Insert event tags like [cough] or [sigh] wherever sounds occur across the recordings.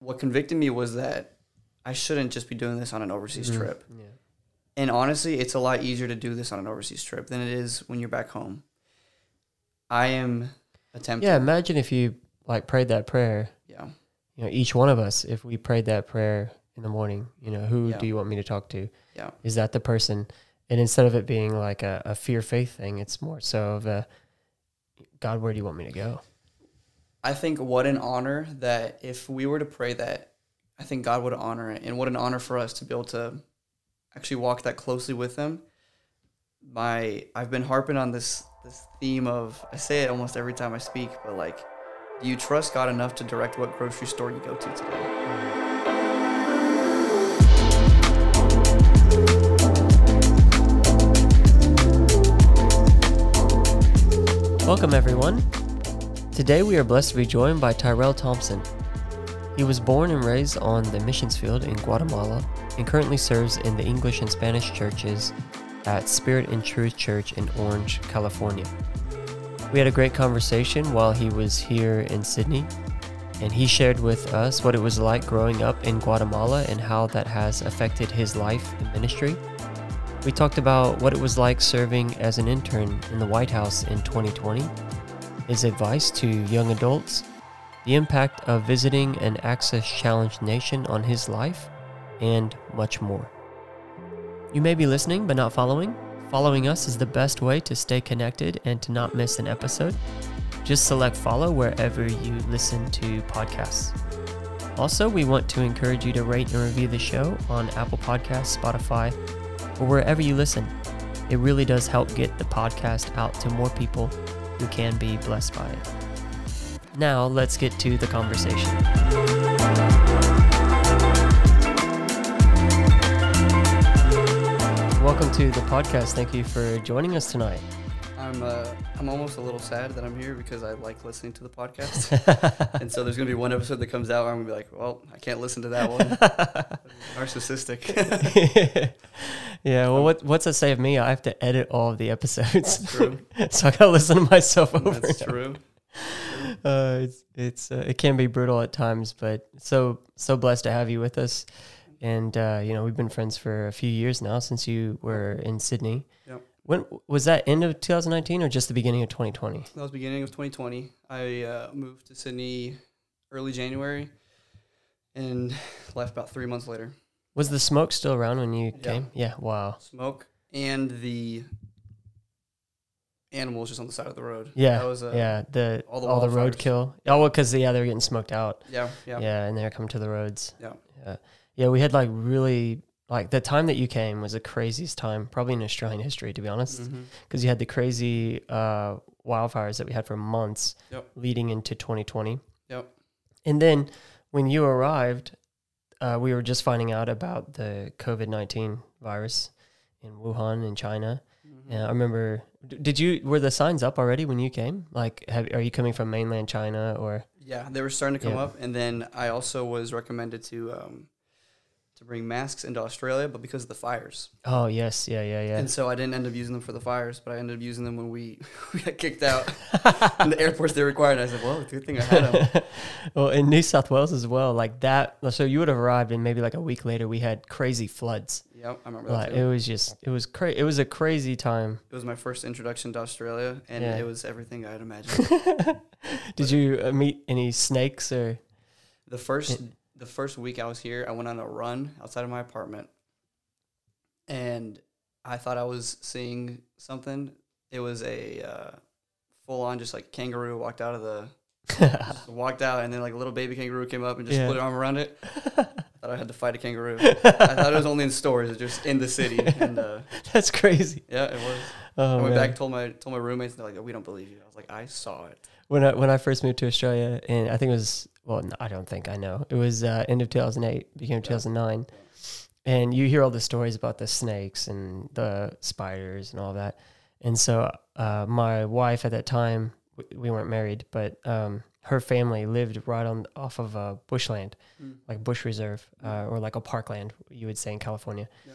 what convicted me was that I shouldn't just be doing this on an overseas Mhm. trip. Yeah. And honestly, it's a lot easier to do this on an overseas trip than it is when you're back home. I am attempting. Yeah. Imagine if you like prayed that prayer. Yeah. You know, each one of us, if we prayed that prayer in the morning, you know, who Yeah. do you want me to talk to? Yeah. Is that the person? And instead of it being like a, a fear faith thing, it's more so of a God, where do you want me to go? I think what an honor that if we were to pray that, I think God would honor it. And what an honor for us to be able to actually walk that closely with Him. My, I've been harping on this this theme of I say it almost every time I speak, but like, do you trust God enough to direct what grocery store you go to today? Welcome, everyone. Today we are blessed to be joined by Tyrell Thompson. He was born and raised on the missions field in Guatemala and currently serves in the English and Spanish churches at Spirit and Truth Church in Orange, California. We had a great conversation while he was here in Sydney, and he shared with us what it was like growing up in Guatemala and how that has affected his life and ministry. We talked about what it was like serving as an intern in the White House in 2020, his advice to young adults, the impact of visiting an access challenged nation on his life, and much more. You may be listening but not following. Following us is the best way to stay connected and to not miss an episode. Just select follow wherever you listen to podcasts. Also, we want to encourage you to rate and review the show on Apple Podcasts, Spotify, or wherever you listen. It really does help get the podcast out to more people who can be blessed by it. Now, let's get to the conversation. Welcome to the podcast. Thank you for joining us tonight. I'm uh, I'm almost a little sad that I'm here because I like listening to the podcast, [laughs] and so there's gonna be one episode that comes out where I'm gonna be like, well, I can't listen to that one. [laughs] Narcissistic. [laughs] yeah, well, what, what's that say of me? I have to edit all of the episodes. So I gotta listen to myself over. That's true. uh, it's it's uh, it can be brutal at times, but so so blessed to have you with us. And uh, you know, we've been friends for a few years now since you were in Sydney. Yep. When was that? End of 2019 or just the beginning of 2020? That was beginning of 2020. I uh, moved to Sydney early January, and left about three months later. Was the smoke still around when you Yeah. came? Yeah. Wow. Smoke and the animals just on the side of the road. Yeah. that was uh, yeah. The all all the the, wildfires. roadkill. Oh, well, because yeah, they were getting smoked out. yeah, yeah, Yeah. and they're coming to the roads. Yeah. Yeah. Yeah. We had like really like the time that you came was the craziest time probably in Australian history, to be honest. Because you had the crazy uh, wildfires that we had for months Yep. leading into 2020. Yep. And then when you arrived, uh, we were just finding out about the COVID 19 virus in Wuhan in China. Mhm. And I remember, did you, were the signs up already when you came? Like, have, are you coming from mainland China or? Yeah, they were starting to come Yeah. up, and then I also was recommended to um, to bring masks into Australia, but because of the fires, Oh, yes. Yeah, yeah, yeah. and so I didn't end up using them for the fires, but I ended up using them when we [laughs] we got kicked out [laughs] in the airports they required. And I said, "Well, good thing I had them." [laughs] well, in New South Wales as well, like that. So you would have arrived, and maybe like a week later, we had crazy floods. yep, I remember that Like, it was just, it was crazy. It was a crazy time. It was my first introduction to Australia, and Yeah. it was everything I had imagined. Did you uh, meet any snakes or? the first the first week I was here, I went on a run outside of my apartment, and I thought I was seeing something. It was a uh, full on just like kangaroo walked out of the [laughs] walked out, and then like a little baby kangaroo came up and just Yeah. put an arm around it. I [laughs] thought I had to fight a kangaroo. [laughs] I thought it was only in stores, just in the city, and uh, That's crazy. yeah, it was. Oh, I went man. back, told my told my roommates, and they're like, "We don't believe you." I was like, "I saw it." when I when I first moved to Australia, and I think it was well, no, I don't think I know. It was uh, end of 2008, beginning of 2009, and you hear all the stories about the snakes and the spiders and all that. And so, uh, my wife at that time, we weren't married, but um, her family lived right on off of uh, bushland, Mm. like bush reserve uh, or like a parkland, you would say in California. Yeah.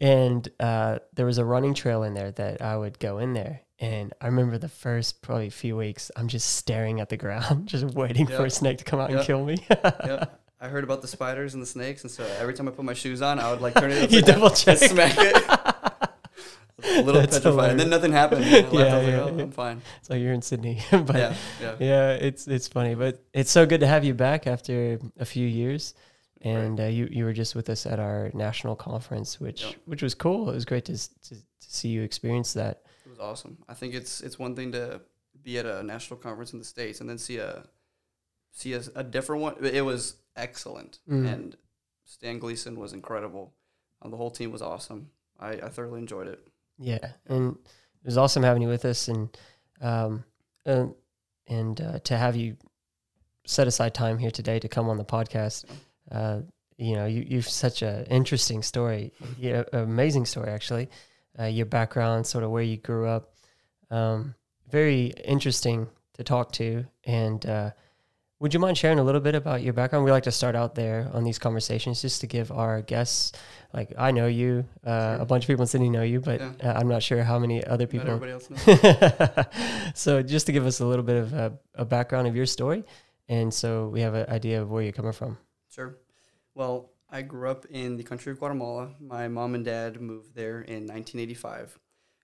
And uh, there was a running trail in there that I would go in there. And I remember the first probably few weeks, I'm just staring at the ground, [laughs] just waiting for a snake to come out Yeah. and kill me. yeah. [laughs] I heard about the spiders and the snakes, and so every time I put my shoes on, I would like turn it [laughs] You double and check. smack it. a little That's petrified, and then nothing happened. I laughed, I was Yeah, like, yeah, oh, yeah. I'm fine. So you're in Sydney, but yeah, yeah. yeah, it's it's funny, but it's so good to have you back after a few years. And uh, you you were just with us at our national conference, which Yep. which was cool. It was great to, to to see you experience that. It was awesome. I think it's it's one thing to be at a national conference in the states and then see a see a, a different one. It was excellent, Mm. and Stan Gleason was incredible. Uh, the whole team was awesome. I, I thoroughly enjoyed it. Yeah, and it was awesome having you with us, and um, uh, and uh, to have you set aside time here today to come on the podcast. Uh, you know, you you've such an interesting story, yeah, amazing story actually. Uh, your background, sort of where you grew up, um, very interesting to talk to. And uh, would you mind sharing a little bit about your background? We like to start out there on these conversations just to give our guests, like I know you, uh, Sure. a bunch of people in Sydney know you, but Yeah. uh, I'm not sure how many other people. everybody else [laughs] know. so just to give us a little bit of a, a background of your story, and so we have an idea of where you're coming from. Sure. Well, I grew up in the country of Guatemala. My mom and dad moved there in 1985,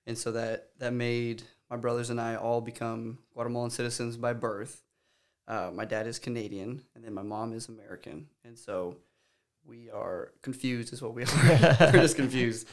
and so that that made my brothers and I all become Guatemalan citizens by birth. Uh, my dad is Canadian, and then my mom is American, and so we are confused, is what we are. [laughs] We're just confused.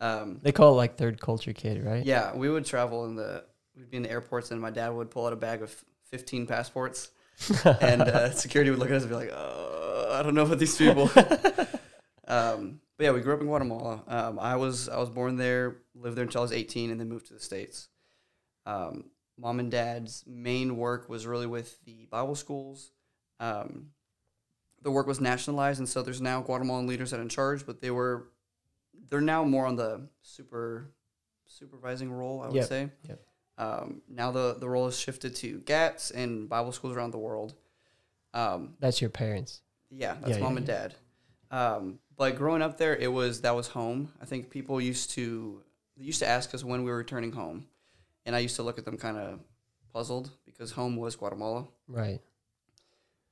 Um, They call it like third culture kid, right? yeah, we would travel in the we'd be in the airports, and my dad would pull out a bag of 15 passports [laughs] and uh, security would look at us and be like, uh, I don't know about these people. [laughs] um, but yeah, we grew up in Guatemala. Um, I was I was born there, lived there until I was 18, and then moved to the states. Um, mom and dad's main work was really with the Bible schools. Um, the work was nationalized, and so there's now Guatemalan leaders that are in charge, but they were they're now more on the super supervising role, I would Yep, say. yep. Um, now the the role has shifted to GATS and Bible schools around the world. Um, That's your parents. yeah, that's Yeah, mom yeah, and dad. Um, but growing up there, it was that was home. I think people used to they used to ask us when we were returning home, and I used to look at them kind of puzzled because home was Guatemala, Right.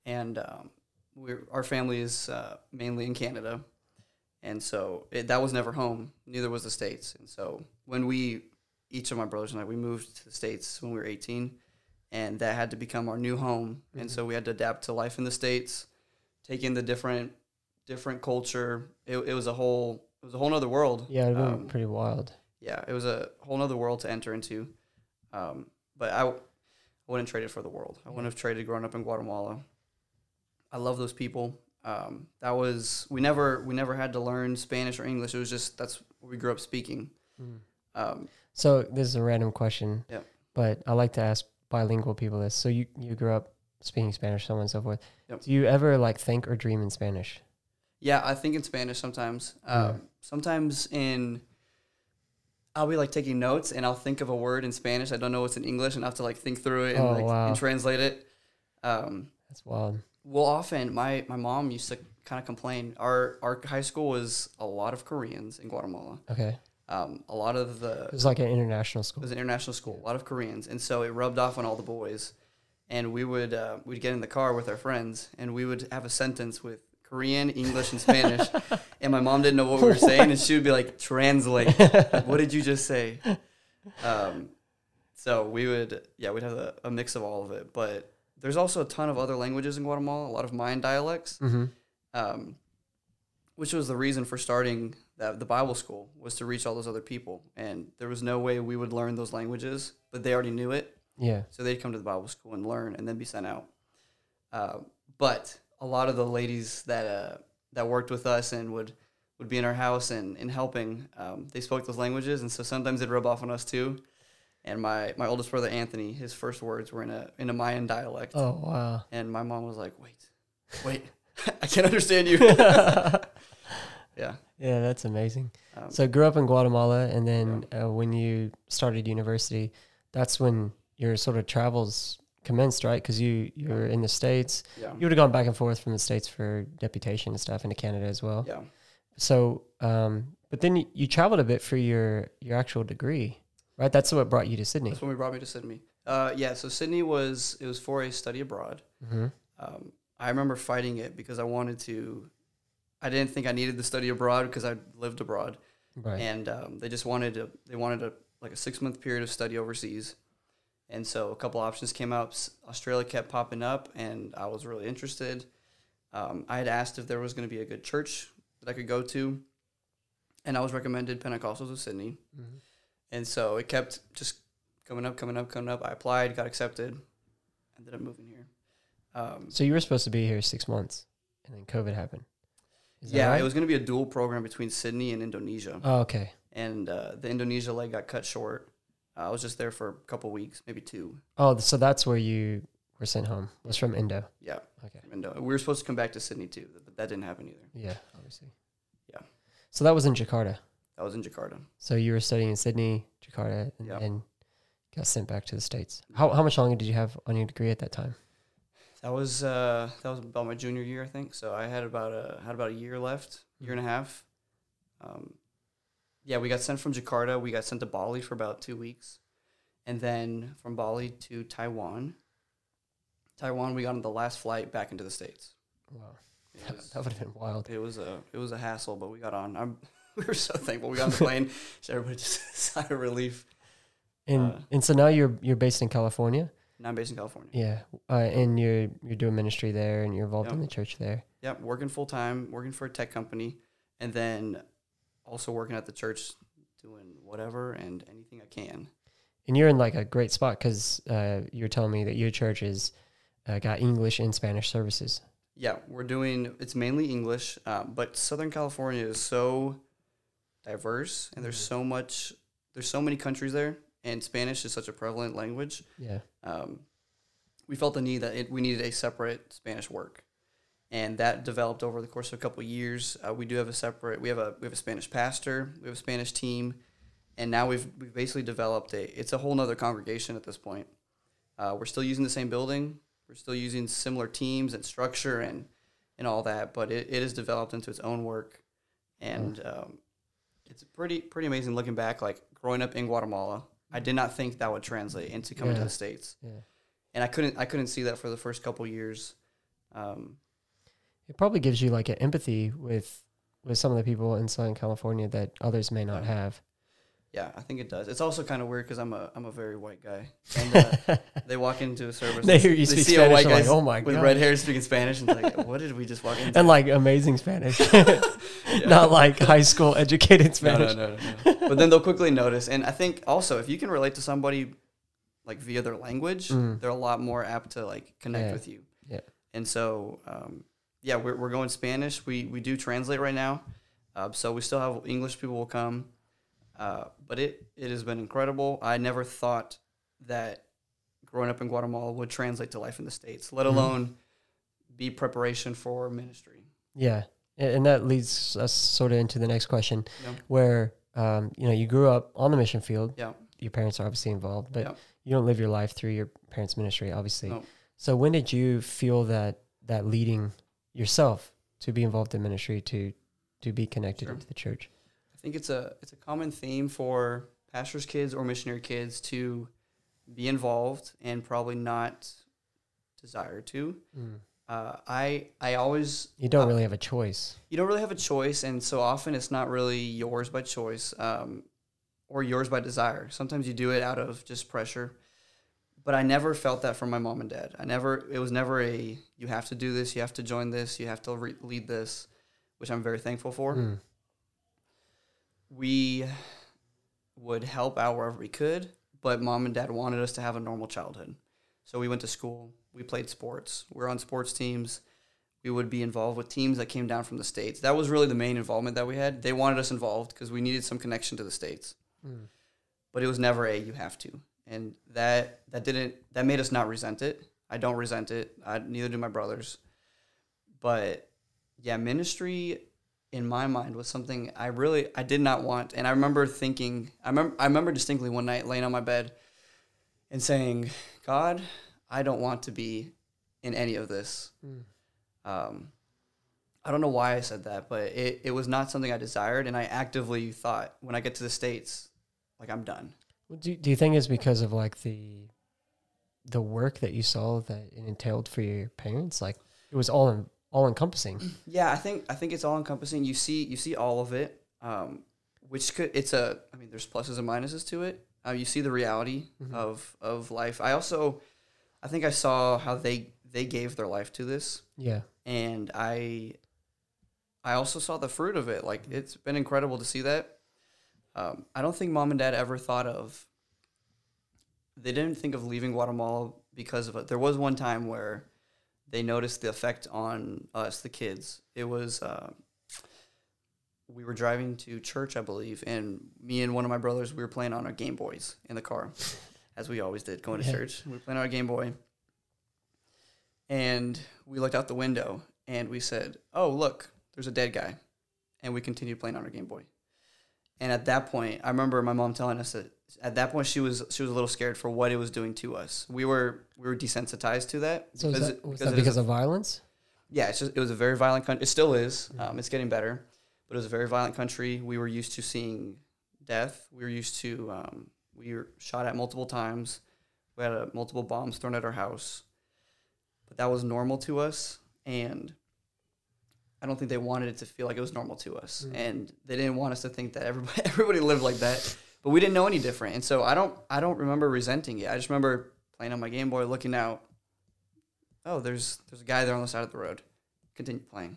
and um, we our family is uh, mainly in Canada, and so it, that was never home. Neither was the states, and so when we each of my brothers and I we moved to the states when we were eighteen, and that had to become our new home, and Mhm. so we had to adapt to life in the states, take in the different different culture. It, it was a whole it was a whole other world. Yeah, it'd been Um, pretty wild. yeah, it was a whole other world to enter into. Um, but I, wouldn't trade it for the world. I wouldn't have traded growing up in Guatemala. I love those people. Um, that was we never we never had to learn Spanish or English. It was just that's what we grew up speaking. Um, So this is a random question. Yep. But I like to ask bilingual people this. So you you grew up speaking Spanish, so on and so forth. Yep. Do you ever like think or dream in Spanish? yeah, I think in Spanish sometimes. Um, Yeah. Sometimes in I'll be like taking notes and I'll think of a word in Spanish. I don't know what's in English and I have to like think through it and Oh, like wow. and translate it. Um, That's wild. Well, often my my mom used to kind of complain. Our our high school was a lot of Koreans in Guatemala. Okay. Um, a lot of the It was like an international school. it was an international school, a lot of Koreans, and so it rubbed off on all the boys. And we would uh, we'd get in the car with our friends, and we would have a sentence with Korean, English, and Spanish. [laughs] and my mom didn't know what we were saying, and she would be like, "Translate. Like, what did you just say?" Um, so we would, yeah, we'd have a, a mix of all of it. But there's also a ton of other languages in Guatemala, a lot of Mayan dialects Mm-hmm. um, which was the reason for starting that the Bible school was to reach all those other people, and there was no way we would learn those languages, but they already knew it, Yeah. so they'd come to the Bible school and learn, and then be sent out. Uh, but a lot of the ladies that uh, that worked with us and would would be in our house and, and helping, um, they spoke those languages, and so sometimes they'd rub off on us too. And my, my oldest brother Anthony, his first words were in a in a Mayan dialect, Oh wow. and my mom was like, "Wait, wait, [laughs] I can't understand you." [laughs] [laughs] yeah. Yeah, that's amazing. Um, So grew up in Guatemala, and then uh, when you started university, that's when your sort of travels commenced, right? Because you you were in the states. yeah. You would have gone back and forth from the states for deputation and stuff into Canada as well. Yeah. So, um, but then you, you traveled a bit for your your actual degree, right? That's what brought you to Sydney. That's when we brought me to Sydney. Uh, yeah. So Sydney was it was for a study abroad. hmm Um, I remember fighting it because I wanted to. I didn't think I needed to study abroad because I lived abroad, Right. and um, they just wanted to. They wanted a like a six month period of study overseas, and so a couple options came up. Australia kept popping up, and I was really interested. Um, I had asked if there was going to be a good church that I could go to, and I was recommended Pentecostals of Sydney, Mhm. and so it kept just coming up, coming up, coming up. I applied, got accepted, ended up moving here. Um, So you were supposed to be here six months, and then COVID happened. Is yeah, right? it was going to be a dual program between Sydney and Indonesia, Oh, okay. and uh, the Indonesia leg got cut short. Uh, I was just there for a couple weeks, maybe two. Oh, so that's where you were sent home. Was from Indo. Yeah, Okay. and uh, we were supposed to come back to Sydney too, but that didn't happen either. Yeah, obviously. Yeah. So that was in Jakarta. That was in Jakarta. So you were studying in Sydney, Jakarta, and Yeah. then got sent back to the states. How how much longer did you have on your degree at that time? That was uh, that was about my junior year, I think. So I had about a had about a year left, year and a half. Um, yeah, we got sent from Jakarta. We got sent to Bali for about two weeks, and then from Bali to Taiwan. Taiwan, we got on the last flight back into the states. Wow, It [laughs] that, would have been wild. it was a it was a hassle, but we got on. I'm [laughs] we were so thankful we got on the plane. [laughs] so everybody just sigh of relief. And Uh, and so now you're you're based in California. Now I'm based in California. Yeah, uh, and you're you're doing ministry there, and you're involved in the church there. Yep, working full time, working for a tech company, and then also working at the church, doing whatever and anything I can. And you're in like a great spot because uh, you're telling me that your church is uh, got English and Spanish services. Yeah, we're doing. It's mainly English, um, but Southern California is so diverse, and there's Mhm. so much. There's so many countries there, and Spanish is such a prevalent language. Yeah. Um, we felt the need that it, we needed a separate Spanish work, and that developed over the course of a couple of years. Uh, we do have a separate. We have a we have a Spanish pastor. We have a Spanish team, and now we've we've basically developed a. It's a whole nother congregation at this point. Uh, we're still using the same building. We're still using similar teams and structure and and all that, but it, it has developed into its own work, and um, it's pretty pretty amazing looking back. Like growing up in Guatemala, I did not think that would translate into coming to the states Yeah. and I couldn't I couldn't see that for the first couple years. Um, It probably gives you like an empathy with with some of the people in Southern California that others may not have. Yeah, I think it does. It's also kind of weird because I'm a I'm a very white guy, and uh, [laughs] they walk into a service. They hear you they speak see Spanish, a white guy like, "Oh my with God." With red hair speaking Spanish, and like, what did we just walk [laughs] into? and like amazing Spanish, [laughs] Yeah. not like high school educated Spanish. no, no, no, no. But then they'll quickly notice, and I think also if you can relate to somebody like via their language, Mm. they're a lot more apt to like connect Yeah. with you. Yeah. And so, um, yeah, we're, we're going Spanish. We we do translate right now, uh, so we still have English people will come, uh, but it it has been incredible. I never thought that growing up in Guatemala would translate to life in the states, let Mhm. alone be preparation for ministry. Yeah, and that leads us sort of into the next question, Yeah. where um, you know you grew up on the mission field. Yeah. Your parents are obviously involved, but Yeah. you don't live your life through your parents' ministry, obviously. No. So when did you feel that that leading yourself to be involved in ministry to to be connected Sure. into the church? I think it's a it's a common theme for pastors' kids or missionary kids to be involved and probably not desire to. Uh, I I always You don't uh, really have a choice. you don't really have a choice, and so often it's not really yours by choice um, or yours by desire. Sometimes you do it out of just pressure. But I never felt that from my mom and dad. I never. It was never a you have to do this, you have to join this, you have to re- lead this, which I'm very thankful for Mm. We would help out wherever we could, but mom and dad wanted us to have a normal childhood. So we went to school, we played sports, we were on sports teams. We would be involved with teams that came down from the States. That was really the main involvement that we had. They wanted us involved because we needed some connection to the States. Mm. But it was never a you have to. And that that didn't that made us not resent it. I don't resent it. I, neither do my brothers. But yeah, ministry in my mind was something I really I did not want. And I remember thinking I remember I remember distinctly one night laying on my bed and saying, God, I don't want to be in any of this. Mm. Um, I don't know why I said that, but it, it was not something I desired. And I actively thought when I get to the States, like I'm done. Well, Do Do you think it's because of like the the work that you saw that it entailed for your parents? Like, it was all in, all encompassing. Yeah, I think I think it's all encompassing. You see you see all of it, um, which could it's a. I mean, there's pluses and minuses to it. Uh, you see the reality Mhm. of of life. I also, I think I saw how they they gave their life to this, Yeah. and I, I also saw the fruit of it. Like it's been incredible to see that. Um, I don't think mom and dad ever thought of. They didn't think of leaving Guatemala because of it. There was one time where they noticed the effect on us, the kids. It was uh, we were driving to church, I believe, and me and one of my brothers we were playing on our Game Boys in the car, [laughs] as we always did going to Yeah. church. We were playing on our Game Boy, and we looked out the window and we said, "Oh, look, there's a dead guy," and we continued playing on our Game Boy. And at that point, I remember my mom telling us that at that point she was she was a little scared for what it was doing to us. We were we were desensitized to that So is that, it- because that because a- of violence? yeah, it's just it was a very violent country. It still is. Um, it's getting better, but it was a very violent country. We were used to seeing death. We were used to um, we were shot at multiple times. We had uh, multiple bombs thrown at our house, but that was normal to us, and I don't think they wanted it to feel like it was normal to us, Mm. and they didn't want us to think that everybody [laughs] everybody lived like that. But we didn't know any different, and so I don't I don't remember resenting it. I just remember playing on my Game Boy, looking out. Oh, there's there's a guy there on the side of the road. Continue playing.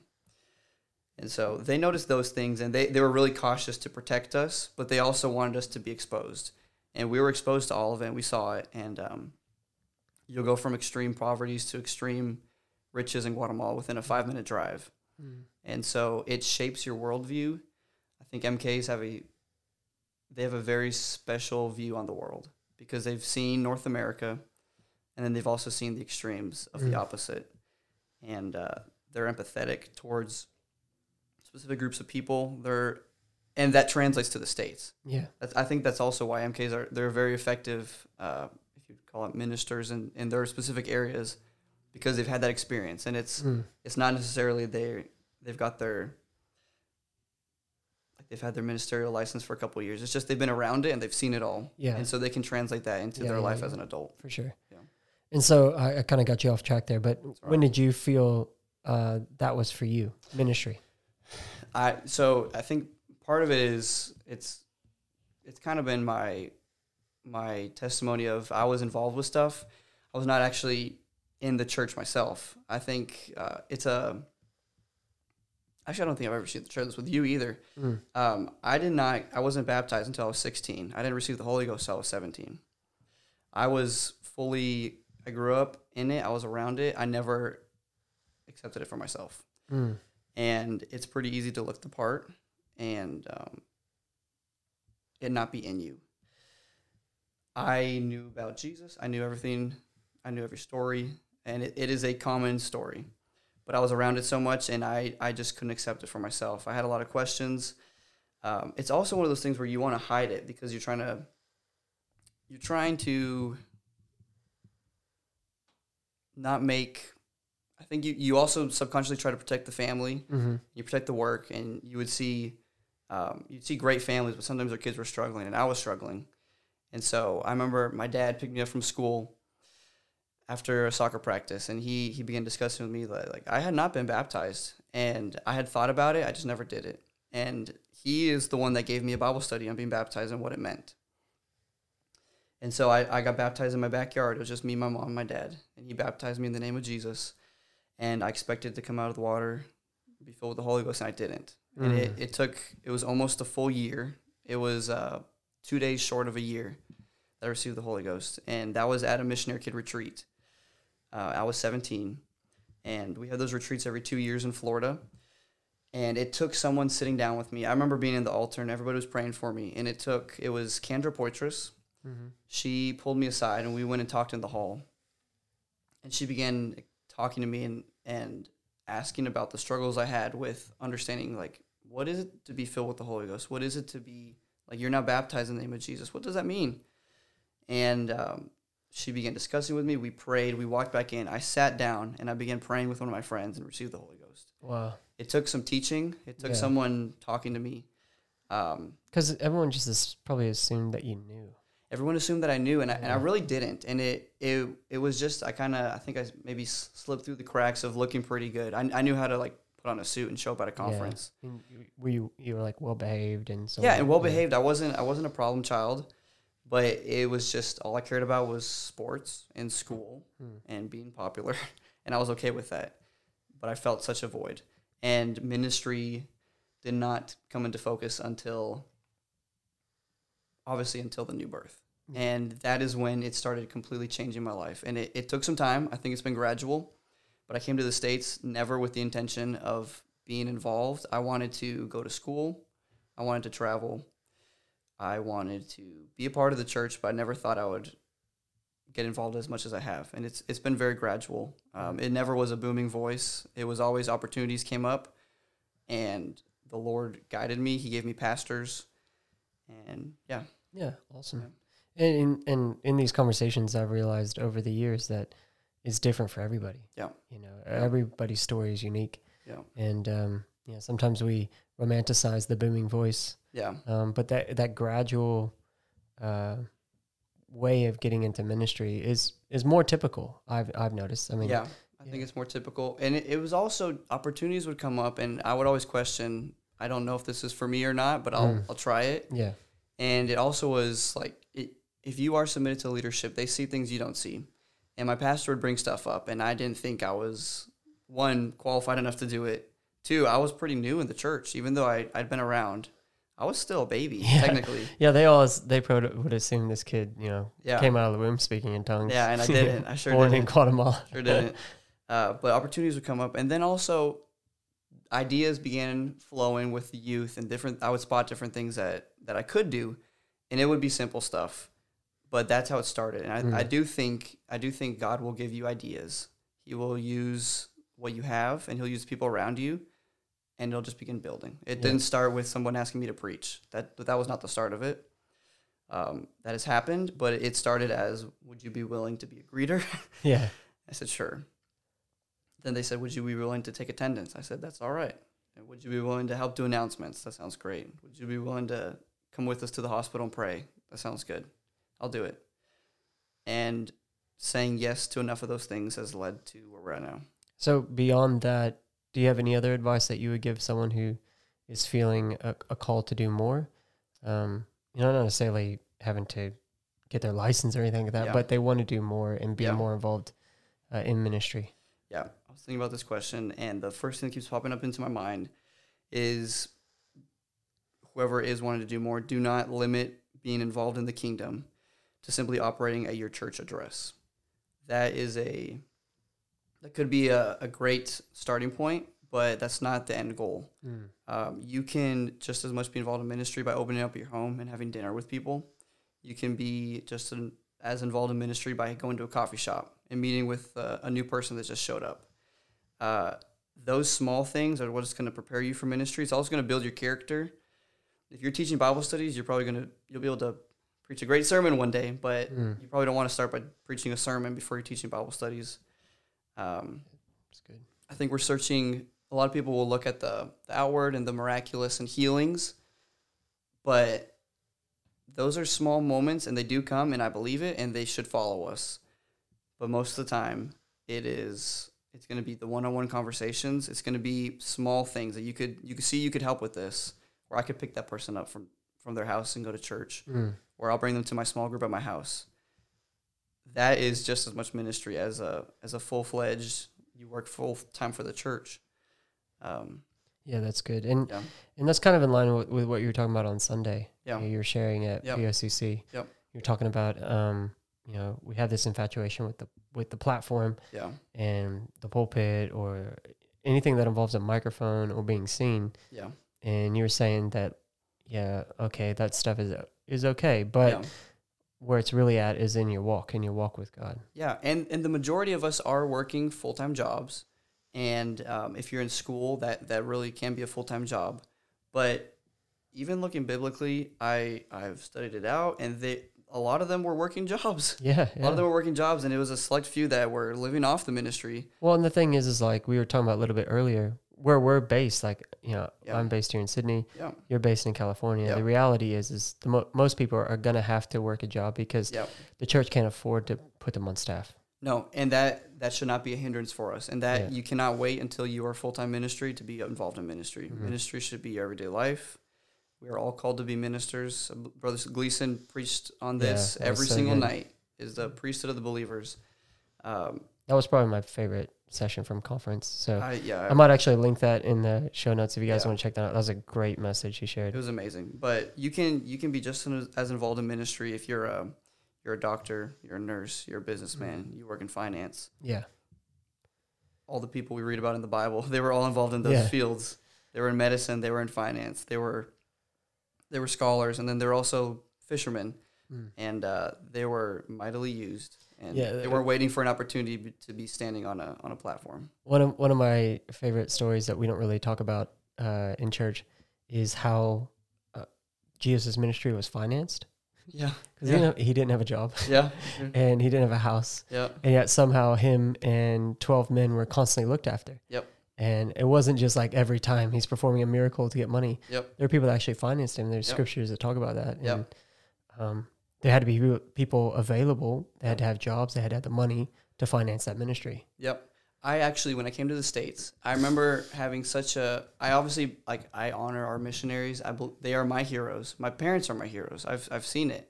And so they noticed those things, and they, they were really cautious to protect us, but they also wanted us to be exposed. And we were exposed to all of it, and we saw it. And um, you'll go from extreme poverties to extreme riches in Guatemala within a five minute drive. And so it shapes your worldview. I think MKs have a they have a very special view on the world because they've seen North America, and then they've also seen the extremes of Mm. the opposite, and uh, they're empathetic towards specific groups of people. They're and that translates to the states. Yeah. That's, I think that's also why MKs are they're very effective, uh, if you call it ministers in, in their specific areas, because they've had that experience, and it's Mm. it's not necessarily they they've got their like they've had their ministerial license for a couple of years. It's just they've been around it and they've seen it all, Yeah. and so they can translate that into Yeah, their yeah, life yeah. as an adult. for sure. Yeah. And so I, I kind of got you off track there, but all when did you feel uh, that was for you ministry? I so I think part of it is it's it's kind of been my my testimony of I was involved with stuff. I was not actually in the church myself. I think uh, it's a actually I don't think I've ever shared this with you either. Mm. Um, I did not. I wasn't baptized until I was 16. I didn't receive the Holy Ghost until I was 17. I was fully. I grew up in it. I was around it. I never accepted it for myself Mm. and it's pretty easy to lift apart and um, it not be in you. I knew about Jesus. I knew everything. I knew every story, and it, it is a common story. But I was around it so much, and I, I just couldn't accept it for myself. I had a lot of questions. Um, it's also one of those things where you want to hide it because you're trying to you're trying to not make. I think you, you also subconsciously try to protect the family hmm you protect the work and you would see um, you'd see great families but sometimes their kids were struggling and i was struggling and so i remember my dad picked me up from school after a soccer practice and he he began discussing with me that like i had not been baptized and i had thought about it i just never did it and he is the one that gave me a bible study on being baptized and what it meant and so I, I got baptized in my backyard it was just me my mom and my dad and he baptized me in the name of jesus and i expected to come out of the water be filled with the Holy Ghost, and I didn't. And it, Mm. it took, it was almost a full year. It was uh, two days short of a year that I received the Holy Ghost. And that was at a missionary kid retreat. Uh, I was 17. And we had those retreats every two years in Florida. And it took someone sitting down with me. I remember being in the altar and everybody was praying for me. And it took, it was Kendra Poitras. hmm She pulled me aside and we went and talked in the hall. And she began talking to me and, and asking about the struggles I had with understanding like what is it to be filled with the Holy Ghost? What is it to be like you're now baptized in the name of Jesus? What does that mean? And um, she began discussing with me. We prayed. We walked back in. I sat down and I began praying with one of my friends and received the Holy Ghost. Wow. It took some teaching. It took Yeah. someone talking to me. Um, Because everyone just is probably assumed that you knew. everyone assumed that I knew, and I, and I really didn't. And it it it was just I kind of I think I maybe slipped through the cracks of looking pretty good. I, I knew how to like put on a suit and show up at a conference. Yeah. Were you you were like well behaved and so Yeah, and well behaved. I wasn't I wasn't a problem child, but it was just all I cared about was sports and school Hmm. and being popular, [laughs] and I was okay with that. But I felt such a void, and ministry did not come into focus until obviously until the new birth. Yeah. And that is when it started completely changing my life. And it, it took some time. I think it's been gradual. But I came to the States never with the intention of being involved. I wanted to go to school. I wanted to travel. I wanted to be a part of the church, but I never thought I would get involved as much as I have. And it's it's been very gradual. Um, it never was a booming voice. It was always opportunities came up, and the Lord guided me. He gave me pastors, and yeah, Yeah, awesome. And in, and in these conversations, I've realized over the years that it's different for everybody. Yeah. You know, everybody's story is unique. yeah, And, um, yeah, sometimes we romanticize the booming voice, yeah, um, but that, that gradual, uh, way of getting into ministry is, is more typical. I've, I've noticed. I mean, yeah. I yeah. think it's more typical, and it, it was also opportunities would come up, and I would always question. I don't know if this is for me or not, but I'll Mm. I'll try it. yeah, And it also was like, it, if you are submitted to leadership, they see things you don't see. And my pastor would bring stuff up, and I didn't think I was one qualified enough to do it. Two, I was pretty new in the church, even though I I'd been around. I was still a baby [laughs] Yeah. technically. yeah. They always, they probably would assume this kid, you know, Yeah, came out of the womb speaking in tongues. yeah, and I [laughs] didn't. I sure Born in didn't. Guatemala. Sure didn't. Uh, but opportunities would come up, and then also ideas began flowing with the youth, and different. I would spot different things that that I could do, and it would be simple stuff. But that's how it started, and I, Mm. I do think I do think God will give you ideas. He will use what you have, and He'll use people around you, and it'll just begin building. It Yeah. didn't start with someone asking me to preach. That that was not the start of it. Um, that has happened, but it started as, "Would you be willing to be a greeter?" [laughs] yeah. I said, sure. Then they said, would you be willing to take attendance? I said, that's all right. And would you be willing to help do announcements? That sounds great. Would you be willing to come with us to the hospital and pray? That sounds good. I'll do it. And saying yes to enough of those things has led to where we're at now. So beyond that, do you have any other advice that you would give someone who is feeling a, a call to do more? Um, you know, not necessarily having to get their license or anything like that, Yeah. but they want to do more and be Yeah. more involved uh, in ministry. Yeah, I was thinking about this question, and the first thing that keeps popping up into my mind is whoever is wanting to do more, do not limit being involved in the kingdom to simply operating at your church address. That is a that could be a, a great starting point, but that's not the end goal. Um, you can just as much be involved in ministry by opening up your home and having dinner with people. You can be just an, as involved in ministry by going to a coffee shop and meeting with uh, a new person that just showed up. Uh, those small things are what's going to prepare you for ministry. It's also going to build your character. If you're teaching Bible studies, you're probably going to you'll be able to preach a great sermon one day, but Mm. you probably don't want to start by preaching a sermon before you're teaching Bible studies. Um, It's good. I think we're searching. A lot of people will look at the, the outward and the miraculous and healings, but those are small moments and they do come, and I believe it, and they should follow us. But most of the time, it is it's going to be the one-on-one conversations. It's going to be small things that you could you could see you could help with this, or I could pick that person up from from their house and go to church, Mm. or I'll bring them to my small group at my house. That is just as much ministry as a as a full fledged. You work full time for the church. Um, Yeah, that's good. And Yeah. and that's kind of in line with, with what you were talking about on Sunday. Yeah. You were sharing at Yep. POCC. Yep. You're talking about um, you know, we have this infatuation with the with the platform yeah, and the pulpit or anything that involves a microphone or being seen. yeah, And you were saying that yeah, okay, that stuff is is okay, but yeah, where it's really at is in your walk, in your walk with God. yeah. And and the majority of us are working full time jobs, and um, if you're in school, that that really can be a full time job. But even looking biblically, I I've studied it out, and they a lot of them were working [laughs] jobs. Yeah. A lot of them were working jobs, and it was a select few that were living off the ministry. Well, and the thing is, is like we were talking about a little bit earlier. Where we're based, like you know, Yeah. I'm based here in Sydney. Yeah. You're based in California. Yeah. The reality is, is the mo- most people are gonna have to work a job because the church can't afford to put them on staff. No, and that that should not be a hindrance for us. And that you cannot wait until you are full time ministry to be involved in ministry. Mhm. Ministry should be your everyday life. We are all called to be ministers. Brother Gleason preached on this every so single good. night. Is the priesthood of the believers. Um, That was probably my favorite session from conference. So I, yeah, I might actually link that in the show notes if you guys Yeah. want to check that out. That was a great message he shared. It was amazing. But you can you can be just as, as involved in ministry if you're a you're a doctor, you're a nurse, you're a businessman, Mm-hmm. you work in finance. Yeah. All the people we read about in the Bible, [laughs] they were all involved in those Yeah. fields. They were in medicine, they were in finance, they were they were scholars, and then they're also fishermen, Mm. and uh, they were mightily used. And Yeah, they uh, weren't waiting for an opportunity to be standing on a on a platform. One of one of my favorite stories that we don't really talk about uh, in church is how uh, Jesus' ministry was financed [laughs] Yeah, because he, yeah, didn't have, he didn't have a job yeah, [laughs] and he didn't have a house, yeah, and yet somehow him and twelve men were constantly looked after. Yep. And it wasn't just like every time he's performing a miracle to get money. Yep. There are people that actually financed him. There's Yep. scriptures that talk about that. Yep. And, um, there had to be people available. They had to have jobs. They had to have the money to finance that ministry. Yep. I actually, when I came to the states, I remember having such a. I obviously like I honor our missionaries. I they are my heroes. My parents are my heroes. I've I've seen it.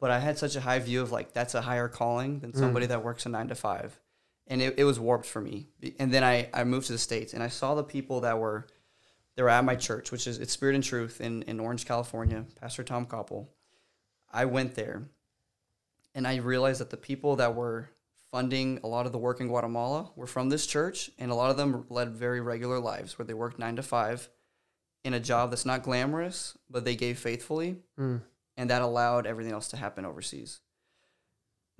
But I had such a high view of like that's a higher calling than Mm. somebody that works a nine to five, and it, it was warped for me. And then I I moved to the states and I saw the people that were, they were at my church, which is it's Spirit and Truth in in Orange, California. Pastor Tom Koppel. I went there, and I realized that the people that were funding a lot of the work in Guatemala were from this church, and a lot of them led very regular lives where they worked nine to five in a job that's not glamorous, but they gave faithfully, Mm. and that allowed everything else to happen overseas.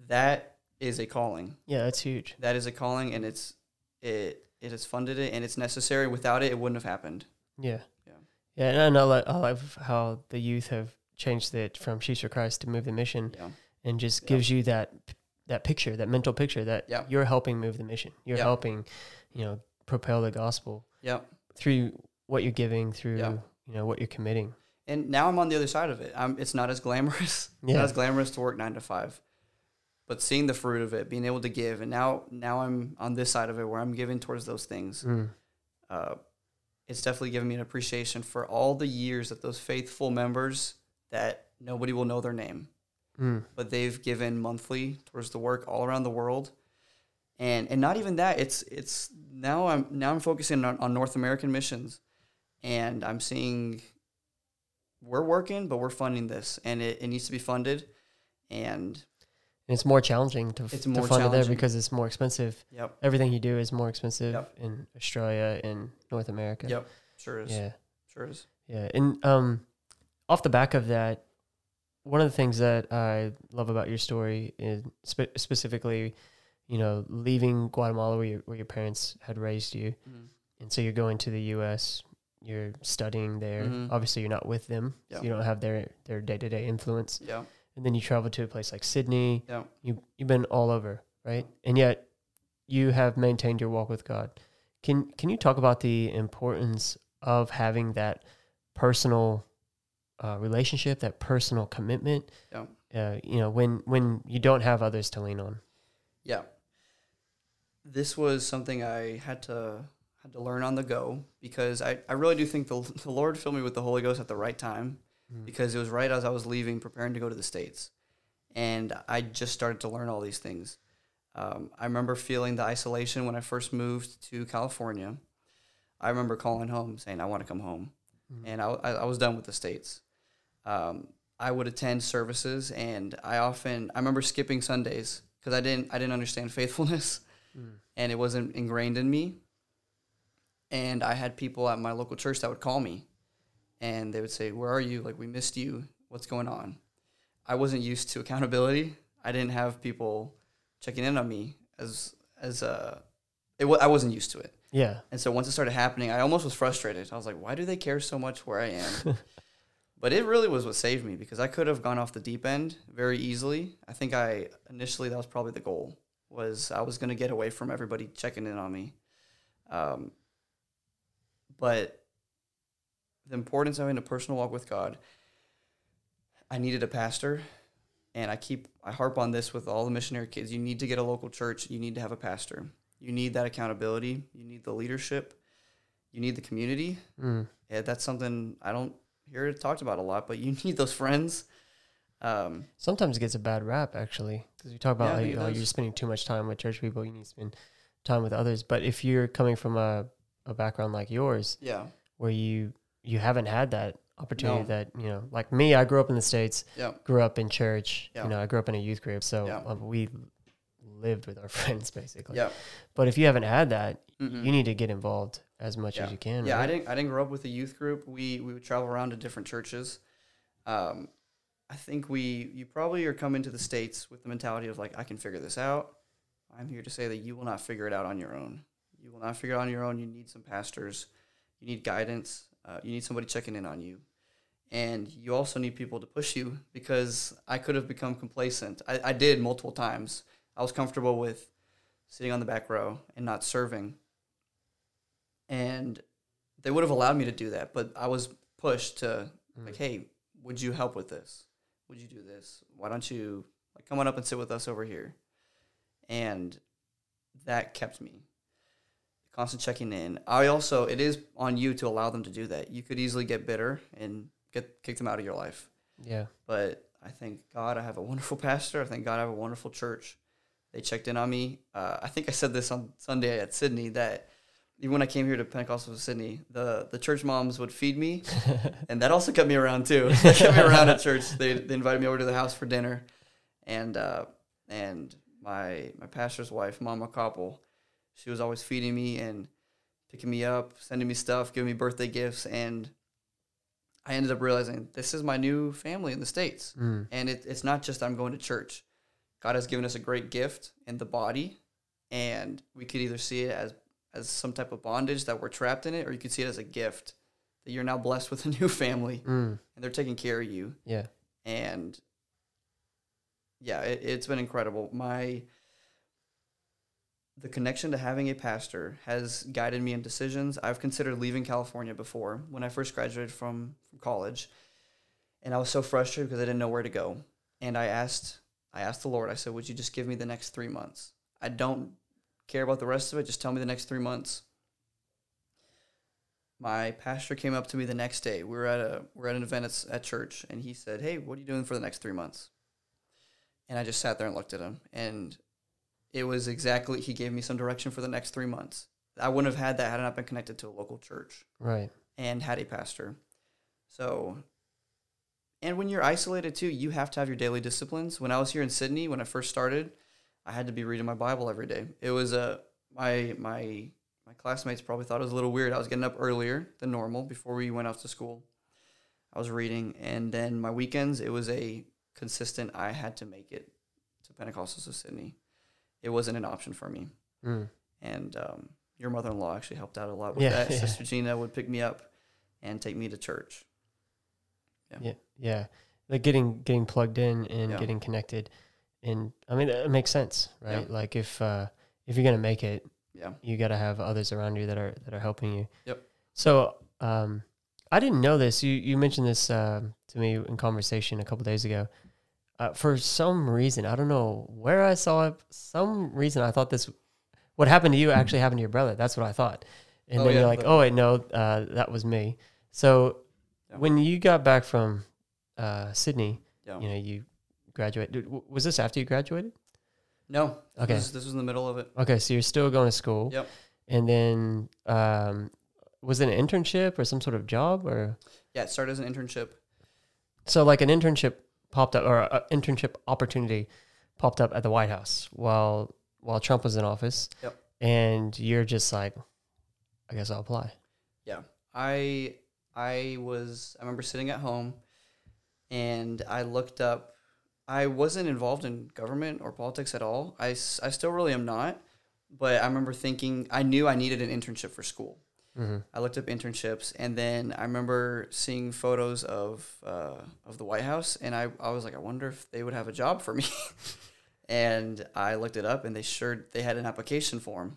That is a calling. Yeah, that's huge. That is a calling, and it's it it has funded it, and it's necessary. Without it, it wouldn't have happened. Yeah. Yeah. Yeah, and I like, I love how the youth have changed it from Sheaves for Christ to Move the Mission Yeah, and just Yeah. gives you that that picture, that mental picture that Yeah. you're helping move the mission. You're Yeah. helping, you know, propel the gospel yeah. through what you're giving, through Yeah. you know what you're committing. And now I'm on the other side of it. I'm, it's not as glamorous. [laughs] It's Yeah. not as glamorous to work nine to five. But seeing the fruit of it, being able to give, and now now I'm on this side of it where I'm giving towards those things. Mm. Uh, it's definitely given me an appreciation for all the years that those faithful members that nobody will know their name, Mm. but they've given monthly towards the work all around the world. And and not even that, it's it's now I'm now I'm focusing on, on North American missions and I'm seeing we're working, but we're funding this and it, it needs to be funded. And And it's more challenging to, It's to more fund it there because it's more expensive. yep, Everything you do is more expensive Yep. in Australia and North America. yep, sure is. Yeah. Sure is. Yeah, and um, off the back of that, one of the things that I love about your story is spe- specifically, you know, leaving Guatemala where your, where your parents had raised you, Mhm. and so you're going to the U.S. You're studying there. Mhm. Obviously, you're not with them. Yeah. So you don't have their their day to day influence. Yeah, And then you travel to a place like Sydney. yeah. You you've been all over, right? And yet, you have maintained your walk with God. Can can you talk about the importance of having that personal uh, relationship, that personal commitment? Yeah. Uh, you know, when when you don't have others to lean on. Yeah. This was something I had to had to learn on the go because I, I really do think the, the Lord filled me with the Holy Ghost at the right time Mm. because it was right as I was leaving, preparing to go to the States. And I just started to learn all these things. Um, I remember feeling the isolation when I first moved to California. I remember calling home saying, I want to come home. Mhm. And I, I, I was done with the States. Um, I would attend services and I often, I remember skipping Sundays because I didn't, I didn't understand [laughs] faithfulness Mm. and it wasn't ingrained in me. And I had people at my local church that would call me and they would say, Where are you? Like, we missed you. What's going on? I wasn't used to accountability. I didn't have people checking in on me as, as, uh, it, I wasn't used to it. Yeah. And so once it started happening, I almost was frustrated. I was like, why do they care so much where I am? [laughs] but it really was what saved me because I could have gone off the deep end very easily. I think I initially that was probably the goal was I was going to get away from everybody checking in on me. Um, but the importance of having a personal walk with God, I needed a pastor, and I keep I harp on this with all the missionary kids. You need to get a local church. You need to have a pastor. You need that accountability. You need the leadership. You need the community. Mm. Yeah, that's something I don't hear it talked about a lot, but you [laughs] need those friends. Um, Sometimes it gets a bad rap actually because we talk about Yeah, like oh, you're spending too much time with church people. You need to spend time with others. But if you're coming from a, a background like yours, yeah, where you you haven't had that opportunity No. that you know like me i grew up in the states yeah, grew up in church Yeah. you know i grew up in a youth group so Yeah. um, we lived with our [laughs] friends basically yeah. but if you haven't had that Mhm. you need to get involved as much Yeah. as you can Yeah, I didn't. I didn't grow up with a youth group. We we would travel around to different churches. Um, I think we you probably are coming to the states with the mentality of like I can figure this out. I'm here to say that you will not figure it out on your own. You will not figure it out on your own. You need some pastors. You need guidance. Uh, you need somebody checking in on you, and you also need people to push you because I could have become complacent. I, I did multiple times. I was comfortable with sitting on the back row and not serving. And they would have allowed me to do that but i was pushed to like hey would you help with this? Would you do this? Why don't you like come on up and sit with us over here? And that kept me constant checking in i also it is on you to allow them to do that you could easily get bitter and get kick them out of your life yeah but I thank God I have a wonderful [laughs] pastor. I thank God I have a wonderful church. They checked in on me. Uh, I think I said this on Sunday at Sydney that even when I came here to Pentecostal Sydney, the, the church moms would feed me, [laughs] and that also kept me around too. [laughs] they kept me around at church. They, they invited me over to the house for dinner, and uh, and my my pastor's wife, Mama Koppel, she was always feeding me and picking me up, sending me stuff, giving me birthday gifts, and I ended up realizing this is my new family in the States. Mm. And it, it's not just I'm going to church. God has given us a great gift in the body, and we could either see it as, as some type of bondage that we're trapped in it, or you could see it as a gift that you're now blessed with a new [laughs] family Mm. and they're taking care of you. yeah And yeah, it, it's been incredible. My the connection to having a pastor has guided me in decisions. I've considered leaving California before when I first graduated from, from college, and I was so frustrated because I didn't know where to go. And I asked, I asked the Lord. I said, "Would you just give me the next three months? I don't care about the rest of it. Just tell me the next three months." My pastor came up to me the next day. We were at a we we're at an event at, at church, and he said, "Hey, what are you doing for the next three months?" And I just sat there and looked at him, and it was exactly he gave me some direction for the next three months. I wouldn't have had that had I not been connected to a local church right and had a pastor. So, and when you're isolated too, you have to have your daily disciplines. When I was here in Sydney, when I first started, I had to be reading my Bible every day. It was a my my my classmates probably thought it was a little weird. I was getting up earlier than normal before we went off to school. I was reading, and then my weekends it was a consistent. I had to make it to Pentecostals of Sydney. It wasn't an option for me mm. and um, your mother-in-law actually helped out a lot with Yeah, that. [laughs] yeah. Sister Gina would pick me up and take me to church. yeah yeah like getting getting plugged in and Yeah. getting connected and i mean it makes sense right Yeah. like if uh if you're gonna make it Yeah, you got to have others around you that are that are helping you. Yep. So, um, I didn't know this. You you mentioned this um to me in conversation a couple days ago. Uh, for some reason, I don't know where I saw it. Some reason I thought this, what happened to you actually happened to your brother. That's what I thought. And Oh, then yeah, you're like, oh wait, no, uh, that was me. So Yeah. when you got back from uh, Sydney, yeah. you know, you graduated. Was this after you graduated? No, Okay. was, this was in the middle of it. Okay, so you're still going to school. Yep. And then um, was it an internship or some sort of job or Yeah, it started as an internship. so like an internship popped up or an internship opportunity popped up at the White House while while Trump was in office. Yep. And you're just like, I guess I'll apply. Yeah, I I was I remember sitting at home and I looked up I wasn't involved in government or politics at all. I I still really am not, but I remember thinking I knew I needed an internship for school. Mm-hmm. I looked up internships, and then I remember seeing photos of uh, of the White House, and I, I was like, I wonder if they would have a job for me. [laughs] and I looked it up, and they sure they had an application form.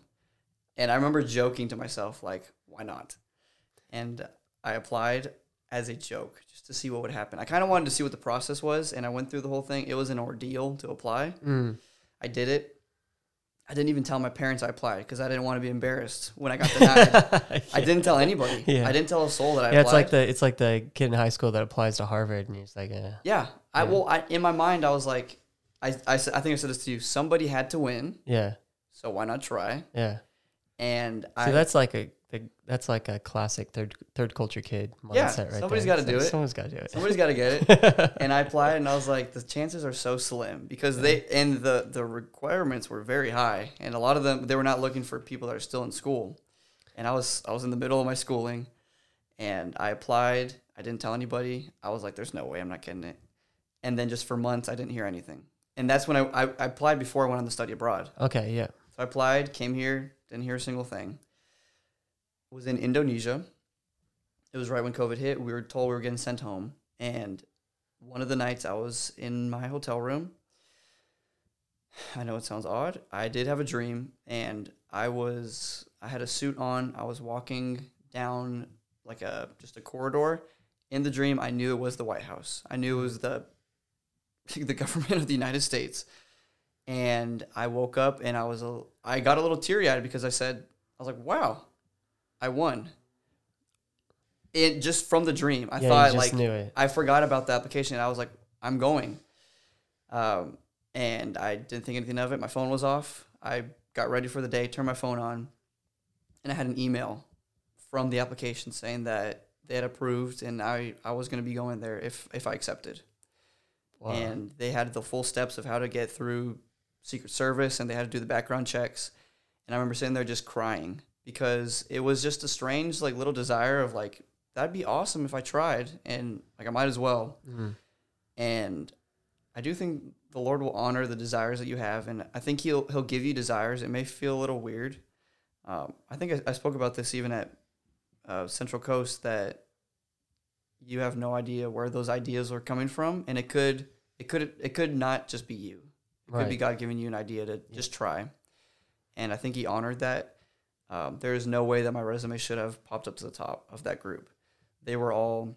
and I remember joking to myself like, why not? And I applied as a joke just to see what would happen. I kind of wanted to see what the process was, and I went through the whole thing. It was an ordeal to apply. Mm. I did it. I didn't even tell my parents I applied because I didn't want to be embarrassed when I got denied. [laughs] I didn't tell anybody. Yeah. I didn't tell a soul that I Yeah, applied. it's like the it's like the kid in high school that applies to Harvard, and he's like, eh. yeah. I Yeah. well, I, in my mind, I was like, I, I, I think I said this to you. Somebody had to win, yeah, so why not try? yeah. And So I, that's like a that's like a classic third third culture kid mindset Yeah, right there. somebody's gotta It's do it. Someone's got to do it. somebody's got to get it. [laughs] and I applied, and I was like, the chances are so slim because they and the the requirements were very high, and a lot of them they were not looking for people that are still in school. And I was I was in the middle of my schooling, and I applied. I didn't tell anybody. I was like, "There's no way I'm not getting it." And then just for months, I didn't hear anything. And that's when I, I, I applied before I went on the study abroad. Okay, yeah. So I applied, came here, didn't hear a single thing. Was in Indonesia. It was right when COVID hit. We were told we were getting sent home. And one of the nights I was in my hotel room. [sighs] I know it sounds odd. I did have a dream and I was I had a suit on. I was walking down like a just a corridor. In the dream, I knew it was the White House. I knew it was the [laughs] the government of the United States and I woke up and I was a, I got a little teary eyed because I said I was like, "Wow, I won." It just from the dream. I yeah, thought like. I forgot about the application and I was like, "I'm going," um, and I didn't think anything of it. My phone was off. I got ready for the day, turned my phone on, and I had an email from the application saying that they had approved and I, I was going to be going there if if I accepted Wow. and they had the full steps of how to get through Secret Service, and they had to do the background checks. And I remember sitting there just crying because it was just a strange, like, little desire of like that'd be awesome if I tried, and like I might as well. Mhm. And I do think the Lord will honor the desires that you have, and I think He'll He'll give you desires. It may feel a little weird. Um, I think I, I spoke about this even at uh, Central Coast that you have no idea where those ideas are coming from, and it could it could it could not just be you. It could be God giving you an idea to just try, and I think He honored that. Um, there is no way that my resume should have popped up to the top of that group. They were all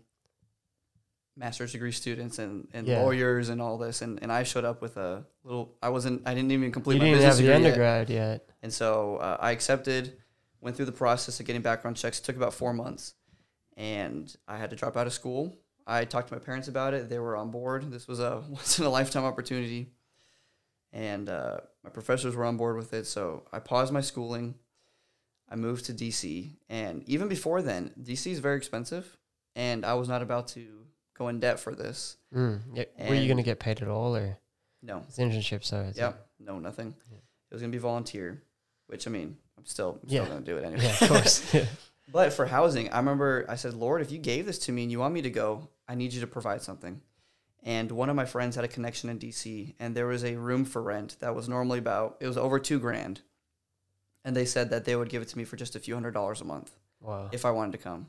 master's degree students and, and Yeah. lawyers and all this, and, and I showed up with a little. I wasn't. I didn't even complete You my didn't business degree yet. undergrad yet. And so uh, I accepted, went through the process of getting background checks. It took about four months. And I had to drop out of school. I talked to my parents about it. They were on board. This was a [laughs] once in a lifetime opportunity. And uh, my professors were on board with it. So I paused my schooling. I moved to DC. And even before then, DC is very expensive. And I was not about to go in debt for this. Mm. Yeah. Were you gonna get paid at all, or No. it's internship? So it's Yep. No, nothing. Yeah. It was going to be volunteer, which I mean, I'm still, I'm Yeah. still going to do it anyway. yeah, of course. [laughs] But for housing, I remember I said, Lord, if you gave this to me and you want me to go, I need you to provide something. And one of my friends had a connection in DC, and there was a room for rent that was normally about, it was over two grand. And they said that they would give it to me for just a few hundred dollars a month Wow. if I wanted to come.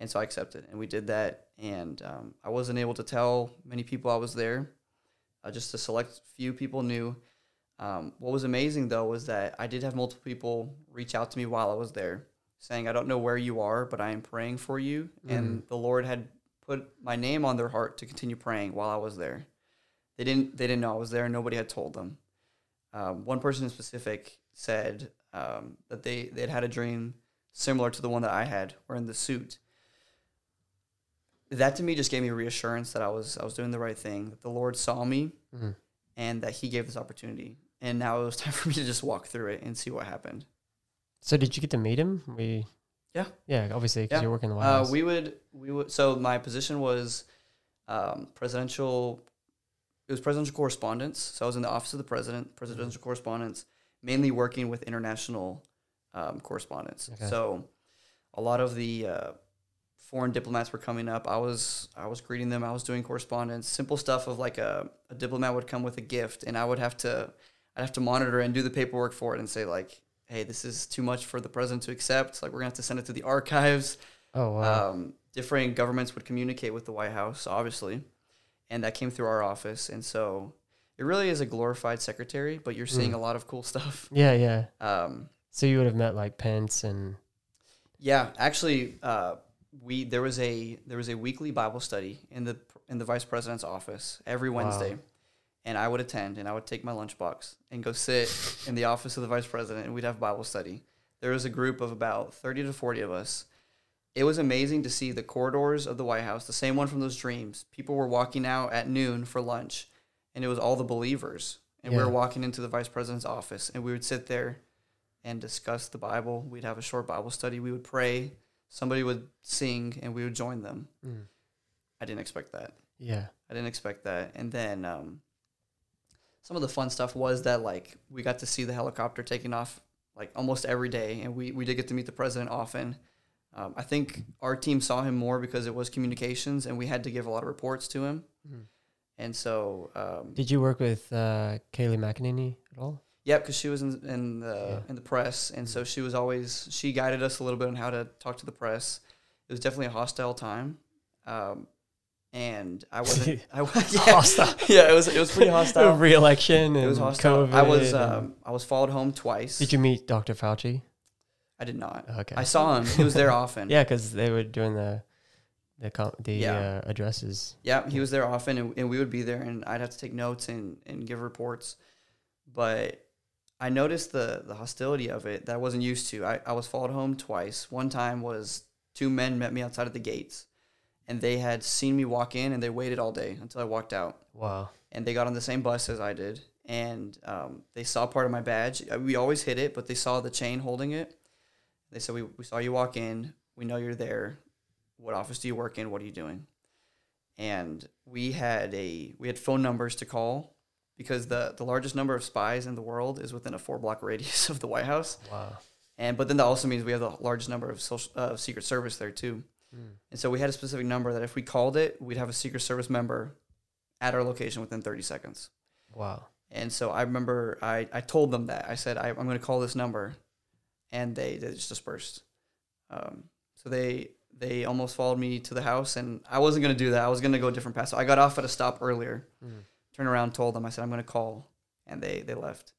And so I accepted, and we did that. And um, I wasn't able to tell many people I was there. Uh, just a select few people knew. Um, what was amazing though was that I did have multiple people reach out to me while I was there, saying, "I don't know where you are, but I am praying for you." And the Lord had put my name on their heart to continue praying while I was there. They didn't. They didn't know I was there. Nobody had told them. Um, one person in specific said um, that they they had had a dream similar to the one that I had, or in the suit. That to me just gave me reassurance that I was I was doing the right thing. That the Lord saw me, Mhm. and that He gave this opportunity. And now it was [laughs] time for me to just walk through it and see what happened. So did you get to meet him? We. Yeah. Yeah, obviously, because Yeah. you're working the White Uh, House. we would we would so my position was um, presidential. It was presidential correspondence. So I was in the office of the president, presidential correspondence, mainly working with international um, correspondence. Okay. So a lot of the uh, foreign diplomats were coming up. I was I was greeting them. I was doing correspondence, simple stuff of like a, a diplomat would come with a gift, and I would have to I'd have to monitor and do the paperwork for it and say like, hey, this is too much for the president to accept. Like we're gonna have to send it to the archives. oh wow. Um, different governments would communicate with the White House, obviously, and that came through our office. And so it really is a glorified secretary, but you're seeing Mm. a lot of cool stuff. [laughs] yeah, yeah. Um, So you would have met like Pence and Yeah, actually, uh, we there was a there was a weekly Bible study in the in the vice president's office every Wow. And I would attend and I would take my lunchbox and go sit in the office of the vice president and we'd have Bible study. There was a group of about thirty to forty of us. It was amazing to see the corridors of the White House, the same one from those dreams. People were walking out at noon for lunch, and it was all the believers. And we were walking into the vice president's office, and we would sit there and discuss the Bible. We'd have a short Bible study. We would pray. Somebody would sing, and we would join them. Mm. I didn't expect that. yeah. I didn't expect that. And then um, some of the fun stuff was that like we got to see the helicopter taking off like almost every day, and we we did get to meet the president often. Um, I think our team saw him more because it was communications, and we had to give a lot of reports to him. Mhm. And so, um, Did you work with uh, Kayleigh McEnany at all? yeah, because she was in in the Yeah. in the press, and so she was always she guided us a little bit on how to talk to the press. It was definitely a hostile time, um, and I [laughs] wasn't. I was [laughs] yeah, Hostile. yeah, it was it was pretty hostile. [laughs] Re-election and It was hostile. COVID. I was um, I was followed home twice. did you meet Dr. Fauci? I did not. Okay. I saw him. He was there often. Yeah, because they were doing the the com- the Yeah. uh, addresses. Yeah, he was there often, and, and we would be there, and I'd have to take notes and, and give reports. But I noticed the the hostility of it that I wasn't used to. I, I was followed home twice. One time was two men met me outside of the gates, and they had seen me walk in, and they waited all day until I walked out. Wow. and they got on the same bus as I did, and um, they saw part of my badge. Uh, We always hid it, but they saw the chain holding it. They said, "We we saw you walk in. We know you're there. What office do you work in? What are you doing?" And we had a we had phone numbers to call because the the largest number of spies in the world is within a four block [laughs] radius of the White House. Wow. And but then that also means we have the largest number of social uh, Secret Service there too. Mm. And so we had a specific number that if we called it, we'd have a Secret Service member at our location within 30 seconds. Wow. And so I remember I, I told them that. I said, I, I'm going to call this number. And they, they just dispersed. Um, so they they almost followed me to the house, and I wasn't going to do that. I was going to go a different path. So I got off at a stop earlier, Mm. turned around, told them, I said, I'm going to call. And they, they left.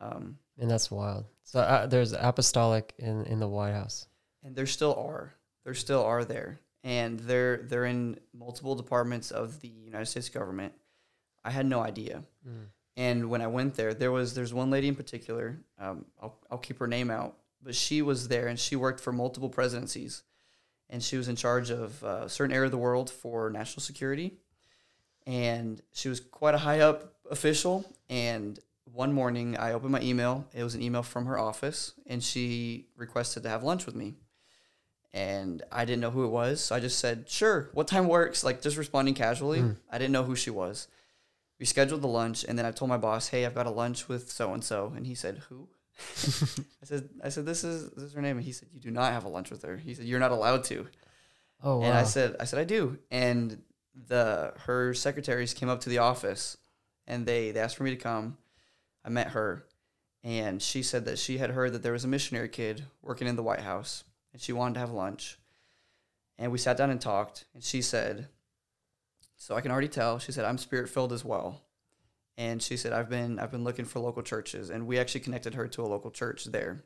Um, And that's wild. So uh, there's apostolic in in the White House. and there still are. There still are there. And they're, they're in multiple departments of the United States government. I had no idea. Mm. And when I went there, there was there's one lady in particular. Um, I'll I'll keep her name out, but she was there and she worked for multiple presidencies, and she was in charge of uh, a certain area of the world for national security, and she was quite a high up official. And one morning, I opened my email. It was an email from her office, and she requested to have lunch with me. And I didn't know who it was, so I just said, "Sure, what time works?" Like just responding casually. Mm. I didn't know who she was we scheduled the lunch and then I told my boss, "Hey, I've got a lunch with so and so." And he said, "Who?" [laughs] I said, "I said this is this is her name." And he said, "You do not have a lunch with her." He said, "You're not allowed to." Oh wow. And I said, "I said I do." And the her secretaries came up to the office and they they asked for me to come. I met her and she said that she had heard that there was a missionary kid working in the White House and she wanted to have lunch. And we sat down and talked and she said, so I can already tell. She said I'm spirit filled as well, and she said I've been I've been looking for local churches, and we actually connected her to a local church there.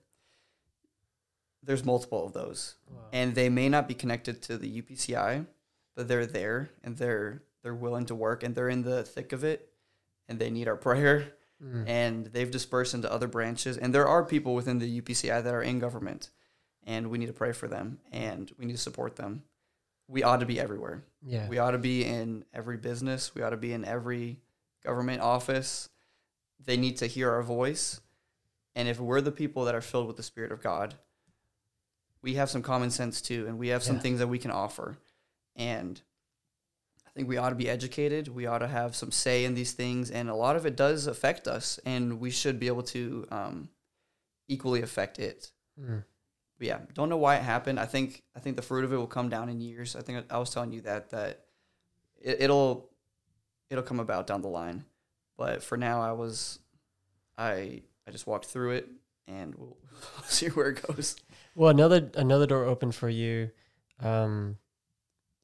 There's multiple of those, Wow. and they may not be connected to the UPCI, but they're there and they're they're willing to work and they're in the thick of it, and they need our [laughs] prayer, Mm. and they've dispersed into other branches, and there are people within the UPCI that are in government, and we need to pray for them and we need to support them. We ought to be everywhere. yeah. We ought to be in every business. We ought to be in every government office. They need to hear our voice. And if we're the people that are filled with the Spirit of God, we have some common sense too, and we have some Yeah. things that we can offer. And I think we ought to be educated. We ought to have some say in these things. And a lot of it does affect us, and we should be able to um, equally affect it. Mm. But yeah, don't know why it happened. I think I think the fruit of it will come down in years. I think I was telling you that that it, it'll it'll come about down the line. But for now, I was I I just walked through it, and we'll [laughs] see where it goes. Well, another another door opened for you um,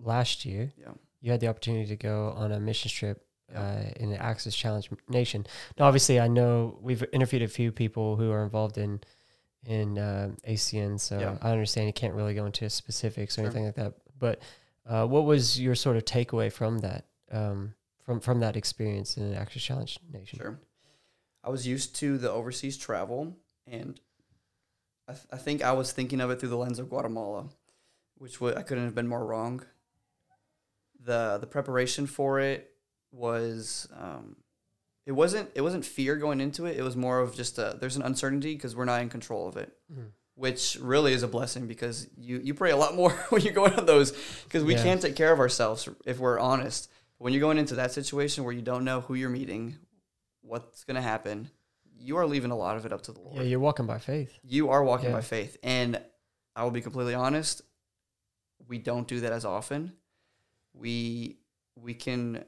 last year. Yeah. You had the opportunity to go on a mission trip Yeah. uh, in the Access Challenge Nation. Now, obviously, I know we've interviewed a few people who are involved in in uh, ACN, so Yeah. I understand you can't really go into specifics or Sure. anything like that. But uh, what was your sort of takeaway from that um, from from that experience in an Access Challenge Nation? Sure. I was used to the overseas travel, and I, th- I think I was thinking of it through the lens of Guatemala, which would I couldn't have been more wrong. the The preparation for it was, um, it wasn't it wasn't fear going into it. It was more of just a, there's an uncertainty because we're not in control of it, Mhm. which really is a blessing because you you pray a lot more [laughs] when you're going on those because we Yeah. can't take care of ourselves if we're honest. When you're going into that situation where you don't know who you're meeting, what's going to happen, you are leaving a lot of it up to the Lord. Yeah, you're walking by faith. You are walking Yeah. by faith. And I will be completely honest, we don't do that as often. We we can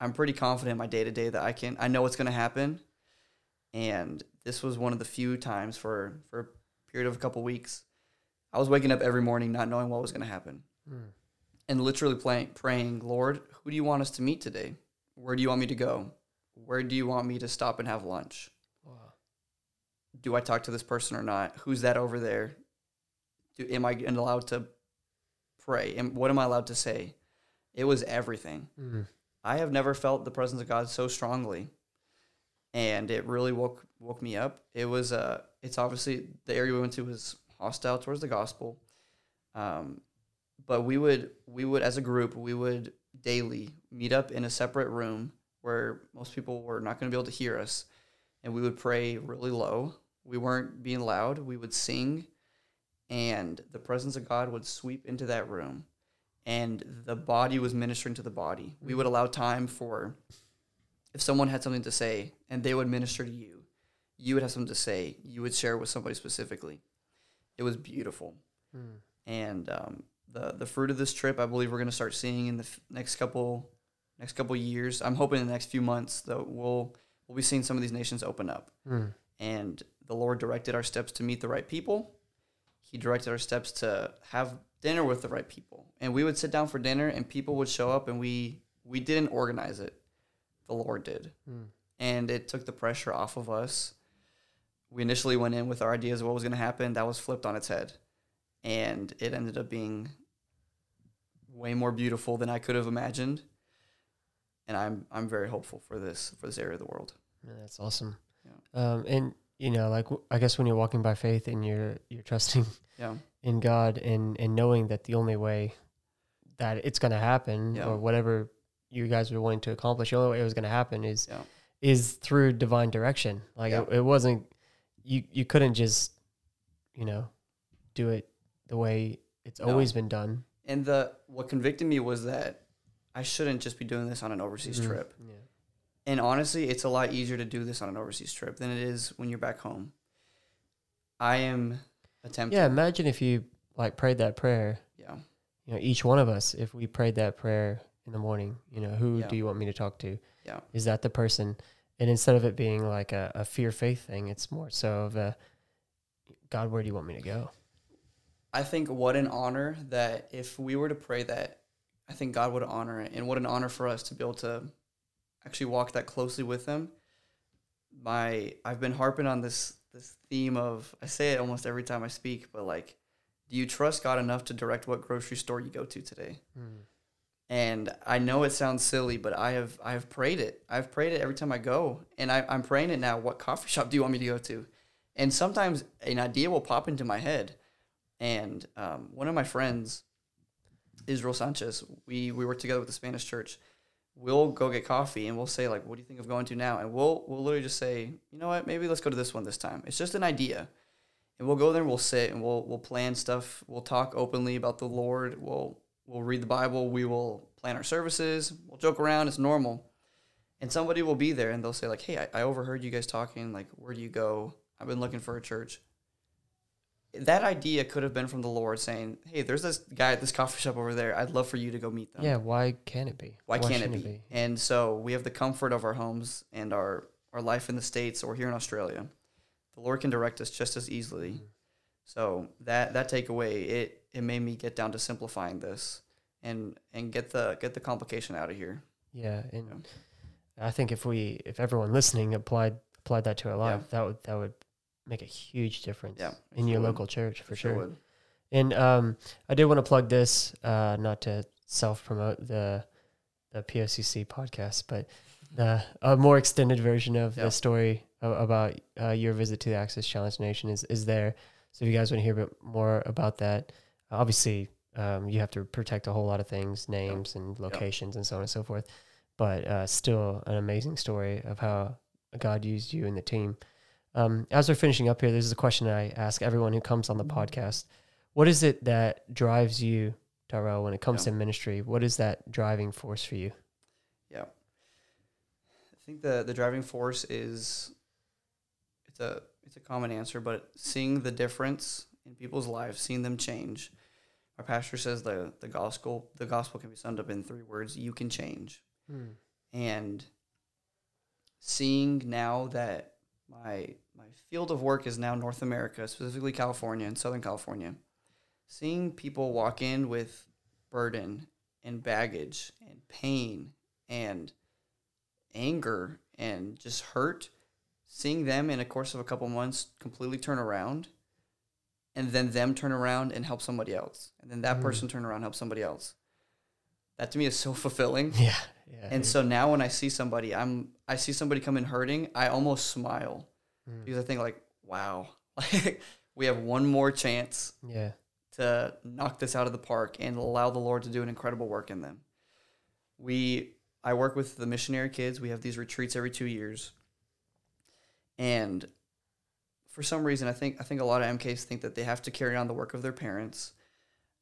I'm pretty confident in my day to day that I can I know what's gonna happen. And this was one of the few times for for a period of a couple weeks. I was waking up every morning not knowing what was gonna happen. Mm. And literally playing, praying, Lord, who do you want us to meet today? Where do you want me to go? Where do you want me to stop and have lunch? Wow. do I talk to this person or not? Who's that over there? Do, am I allowed to pray? And what am I allowed to say? It was everything. Mm. I have never felt the presence of God so strongly, and it really woke woke me up. It was uh, it's obviously the area we went to was hostile towards the gospel, um, but we would we would as a group we would daily meet up in a separate room where most people were not going to be able to hear us, and we would pray really low. We weren't being loud. We would sing, and the presence of God would sweep into that room and the body was ministering to the body. We would allow time for if someone had something to say and they would minister to you, you would have something to say. You would share with somebody specifically. It was beautiful, Mm. and um, the the fruit of this trip, I believe we're going to start seeing in the f- next couple next couple years. I'm hoping in the next few months that we'll we'll be seeing some of these nations open up Mm. and the Lord directed our steps to meet the right people. He directed our steps to have dinner with the right people. And we would sit down for dinner and people would show up and we we didn't organize it. The Lord did. Mm. And it took the pressure off of us. We initially went in with our ideas of what was going to happen. That was flipped on its head. And it ended up being way more beautiful than I could have imagined. And I'm I'm very hopeful for this for this area of the world. Yeah, that's awesome. Yeah. Um, and you know, like I guess when you're walking by faith and you're you're trusting Yeah. in God and and knowing that the only way that it's going to happen Yeah. or whatever you guys were wanting to accomplish, the only way it was going to happen is Yeah. is through divine direction. Like it, it wasn't you you couldn't just you know do it the way it's No. always been done. And the what convicted me was that I shouldn't just be doing this on an overseas Mhm. trip. Yeah. And honestly, it's a lot easier to do this on an overseas trip than it is when you're back home. I am attempting. Yeah, imagine if you like prayed that prayer Yeah. you know, each one of us, if we prayed that prayer in the morning, you know, who Yeah. do you want me to talk to? Yeah. Is that the person? And instead of it being like a, a fear faith thing, it's more so of a God, where do you want me to go? I think what an honor that if we were to pray that, I think God would honor it. And what an honor for us to be able to actually walk that closely with Him. My I've been harping on this this theme of I say it almost every time I speak, but like, do you trust God enough to direct what grocery store you go to today? And I know it sounds silly, but I have I have prayed it. I've prayed it every time I go, and I, I'm praying it now. What coffee shop do you want me to go to? And sometimes an idea will pop into my head. And um, one of my friends, Israel Sanchez, we we work together with the Spanish church. We'll go get coffee, and we'll say like, "What do you think of going to now?" And we'll we'll literally just say, "You know what? Maybe let's go to this one this time." It's just an idea, and we'll go there and we'll sit and we'll we'll plan stuff. We'll talk openly about the Lord. We'll we'll read the Bible. We will plan our services. We'll joke around. It's normal. And somebody will be there and they'll say like, "Hey, I, I overheard you guys talking. Like, where do you go? I've been looking for a church." That idea could have been from the Lord saying, "Hey, there's this guy at this coffee shop over there. I'd love for you to go meet them." Yeah, why can't it be? Why, can't it shouldn't be? And so we have the comfort of our homes and our our life in the states or here in Australia. The Lord can direct us just as easily. Mm. So that that takeaway it it made me get down to simplifying this and and get the get the complication out of here. Yeah, and I think if we, if everyone listening applied applied that to our Yeah. life, that would that would make a huge difference Yeah, in sure your would. local church for sure. would. And um, I did want to plug this, uh, not to self promote the the POCC podcast, but the a more extended version of Yeah. the story about uh, your visit to the Access Challenge Nation is is there. So if you guys want to hear a bit more about that, obviously um, you have to protect a whole lot of things, names and locations and so on and so forth. But uh, still, an amazing story of how God used you and the team. Um, as we're finishing up here, this is a question I ask everyone who comes on the podcast. What is it that drives you, Tyrell, when it comes Yeah. to ministry? What is that driving force for you? Yeah. I think the the driving force is it's a it's a common answer, but seeing the difference in people's lives, seeing them change. Our pastor says the the gospel the gospel can be summed up in three words: you can change. And seeing now that my my field of work is now North America, specifically California and Southern California, seeing people walk in with burden and baggage and pain and anger and just hurt, seeing them in a course of a couple months completely turn around and then them turn around and help somebody else. And then that Mm. person turn around and help somebody else. That to me is so fulfilling. [laughs] Yeah, yeah. And so now when I see somebody, I'm I see somebody come in hurting, I almost smile Mm. because I think like, wow, [laughs] like we have one more chance yeah, to knock this out of the park and allow the Lord to do an incredible work in them. We I work with the missionary kids. We have these retreats every 2 years. And for some reason I think I think a lot of MKs think that they have to carry on the work of their parents.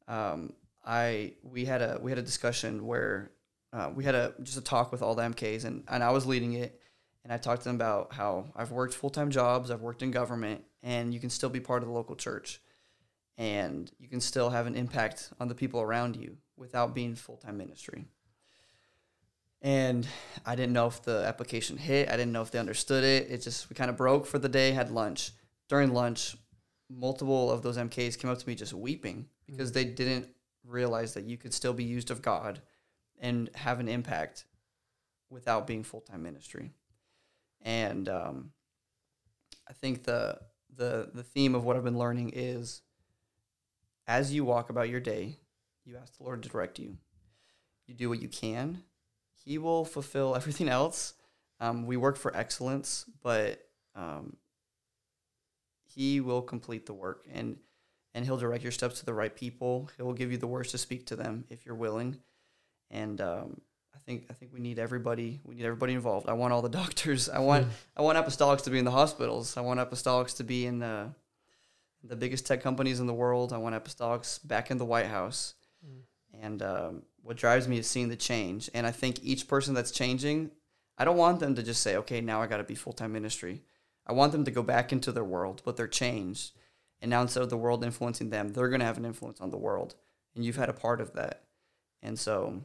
Um, I we had a we had a discussion where uh, we had a just a talk with all the MKs and, and I was leading it and I talked to them about how I've worked full time jobs, I've worked in government, and you can still be part of the local church and you can still have an impact on the people around you without being full time ministry. And I didn't know if the application hit. I didn't know if they understood it. It just we kind of broke for the day. Had lunch. During lunch, multiple of those MKs came up to me just weeping because mm-hmm. they didn't realize that you could still be used of God and have an impact without being full time ministry. And um, I think the the the theme of what I've been learning is as you walk about your day, you ask the Lord to direct you. You do what you can. He will fulfill everything else. Um, we work for excellence, but um, He will complete the work, and and He'll direct your steps to the right people. He'll give you the words to speak to them if you're willing. And um, I think I think we need everybody. We need everybody involved. I want all the [laughs] doctors. I want I want apostolics to be in the hospitals. I want apostolics to be in the the biggest tech companies in the world. I want apostolics back in the White House. And um, what drives me is seeing the change. And I think each person that's changing, I don't want them to just say, okay, now I got to be full time ministry. I want them to go back into their world, but they're changed. And now instead of the world influencing them, they're going to have an influence on the world. And you've had a part of that. And so,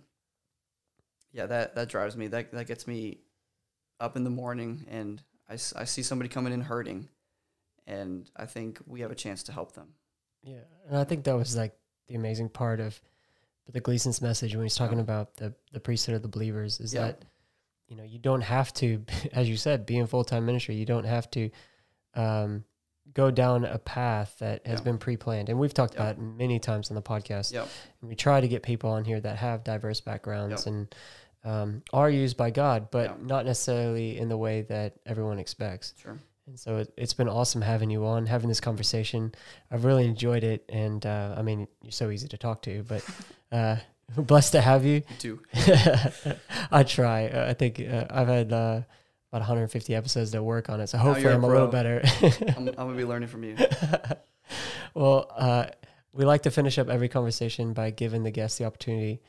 yeah, that, that drives me. That, that gets me up in the morning and I, I see somebody coming in hurting. And I think we have a chance to help them. yeah. And I think that was like the amazing part of the Gleason's message when he's talking Yeah. about the the priesthood of the believers is Yeah. that you know you don't have to, [laughs] as you said, be in full time ministry. You don't have to um, go down a path that has Yeah. been pre planned, and we've talked Yeah. about it many times on the podcast. Yep. And we try to get people on here that have diverse backgrounds Yep. and um, are used by God, but not necessarily in the way that everyone expects. Sure. And so it, it's been awesome having you on, having this conversation. I've really enjoyed it. And uh, I mean, you're so easy to talk to, but [laughs] uh, [laughs] blessed to have you. You too. [laughs] I try. Uh, I think uh, I've had uh, about 150 episodes to work on it. So hopefully you're a I'm a little better. [laughs] I'm, I'm to be learning from you. [laughs] well, uh, we like to finish up every conversation by giving the guest the opportunity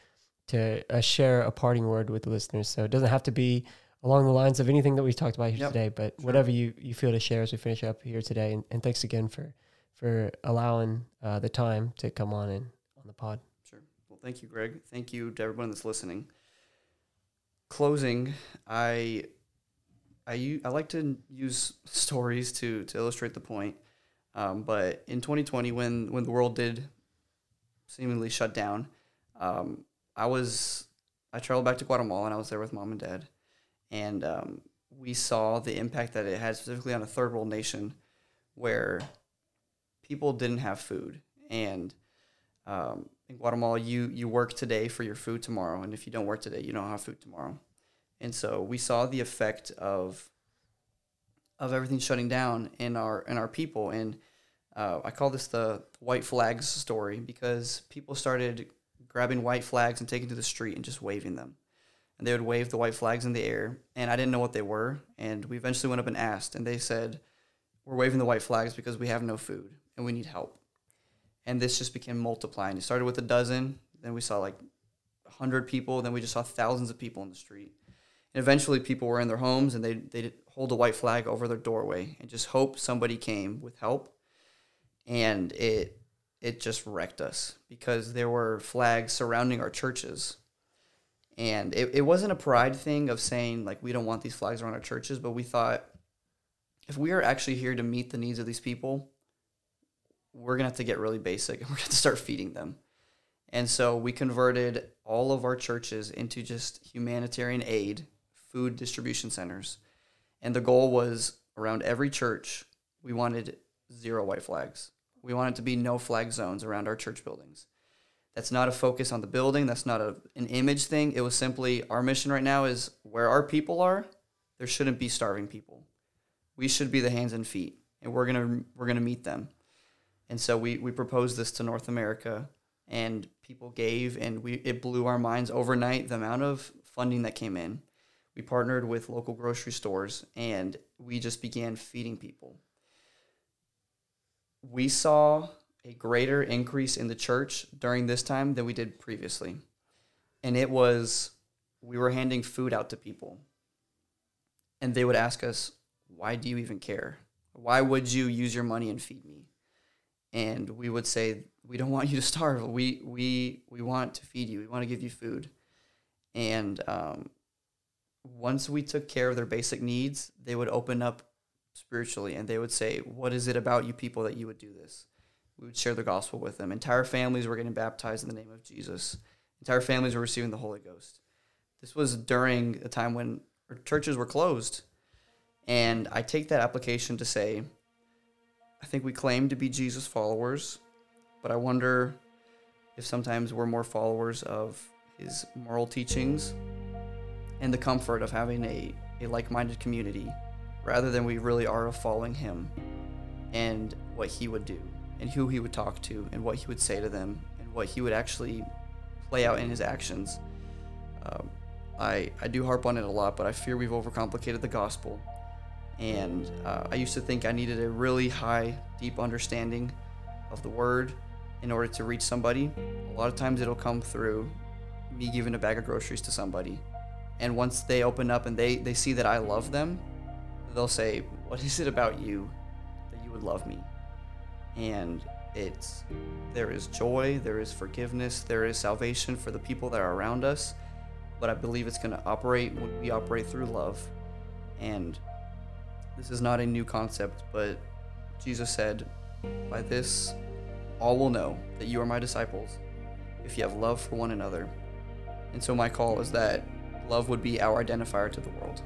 to uh, share a parting word with the listeners. So it doesn't have to be along the lines of anything that we've talked about here Yep, today, but sure. whatever you, you feel to share as we finish up here today. And, and thanks again for for allowing uh, the time to come on and on the pod. Sure. Well, thank you, Greg. Thank you to everyone that's listening. Closing, I, I, like to use stories to, to illustrate the point. Um, but in 2020, when, when the world did seemingly shut down, um, I was I traveled back to Guatemala and I was there with mom and dad, and um, we saw the impact that it had specifically on a third world nation, where people didn't have food. And um, in Guatemala, you, you work today for your food tomorrow. And if you don't work today, you don't have food tomorrow. And so we saw the effect of of everything shutting down in our in our people. And uh, I call this the white flags story because people started grabbing white flags and taking to the street and just waving them. And they would wave the white flags in the air, and I didn't know what they were. And we eventually went up and asked, and they said, "We're waving the white flags because we have no food and we need help." And this just became multiplying. It started with a dozen, then we saw like hundred people, then we just saw thousands of people in the street. Eventually, people were in their homes and they they hold a white flag over their doorway and just hope somebody came with help. And it it just wrecked us because there were flags surrounding our churches. And it, it wasn't a pride thing of saying like we don't want these flags around our churches, but we thought if we are actually here to meet the needs of these people, we're gonna have to get really basic and [laughs] we're gonna have to start feeding them. And so we converted all of our churches into just humanitarian aid, food distribution centers. And the goal was around every church, we wanted zero white flags. We wanted to be no flag zones around our church buildings. That's not a focus on the building. That's not a, an image thing. It was simply our mission right now is where our people are, there shouldn't be starving people. We should be the hands and feet, and we're gonna we're gonna meet them. And so we we proposed this to North America, and people gave, and we it blew our minds overnight the amount of funding that came in. We partnered with local grocery stores, and we just began feeding people we saw a greater increase in the church during this time than we did previously. And it was, we were handing food out to people. And they would ask us, why do you even care? Why would you use your money and feed me? And we would say, we don't want you to starve. We, we, we want to feed you. We want to give you food. And um, once we took care of their basic needs, they would open up spiritually and they would say, What is it about you people that you would do this? We would share the gospel with them. Entire families were getting baptized in the name of Jesus, entire families were receiving the Holy Ghost. This was during a time when churches were closed. And I take that application to say, I think we claim to be Jesus followers, but I wonder if sometimes we're more followers of his moral teachings and the comfort of having a, a like minded community rather than we really are of following him and what he would do and who he would talk to and what he would say to them and what he would actually play out in his actions. Um, I, I do harp on it a lot, but I fear we've overcomplicated the gospel. And uh, I used to think I needed a really high, deep understanding of the word in order to reach somebody. A lot of times it'll come through me giving a bag of groceries to somebody. And once they open up and they, they see that I love them they'll say, "What is it about you that you would love me?" And it's there is joy, there is forgiveness, there is salvation for the people that are around us, but I believe it's going to operate when we operate through love. And this is not a new concept, but Jesus said, "By this all will know that you are my disciples if you have love for one another." And so my call is that love would be our identifier to the world.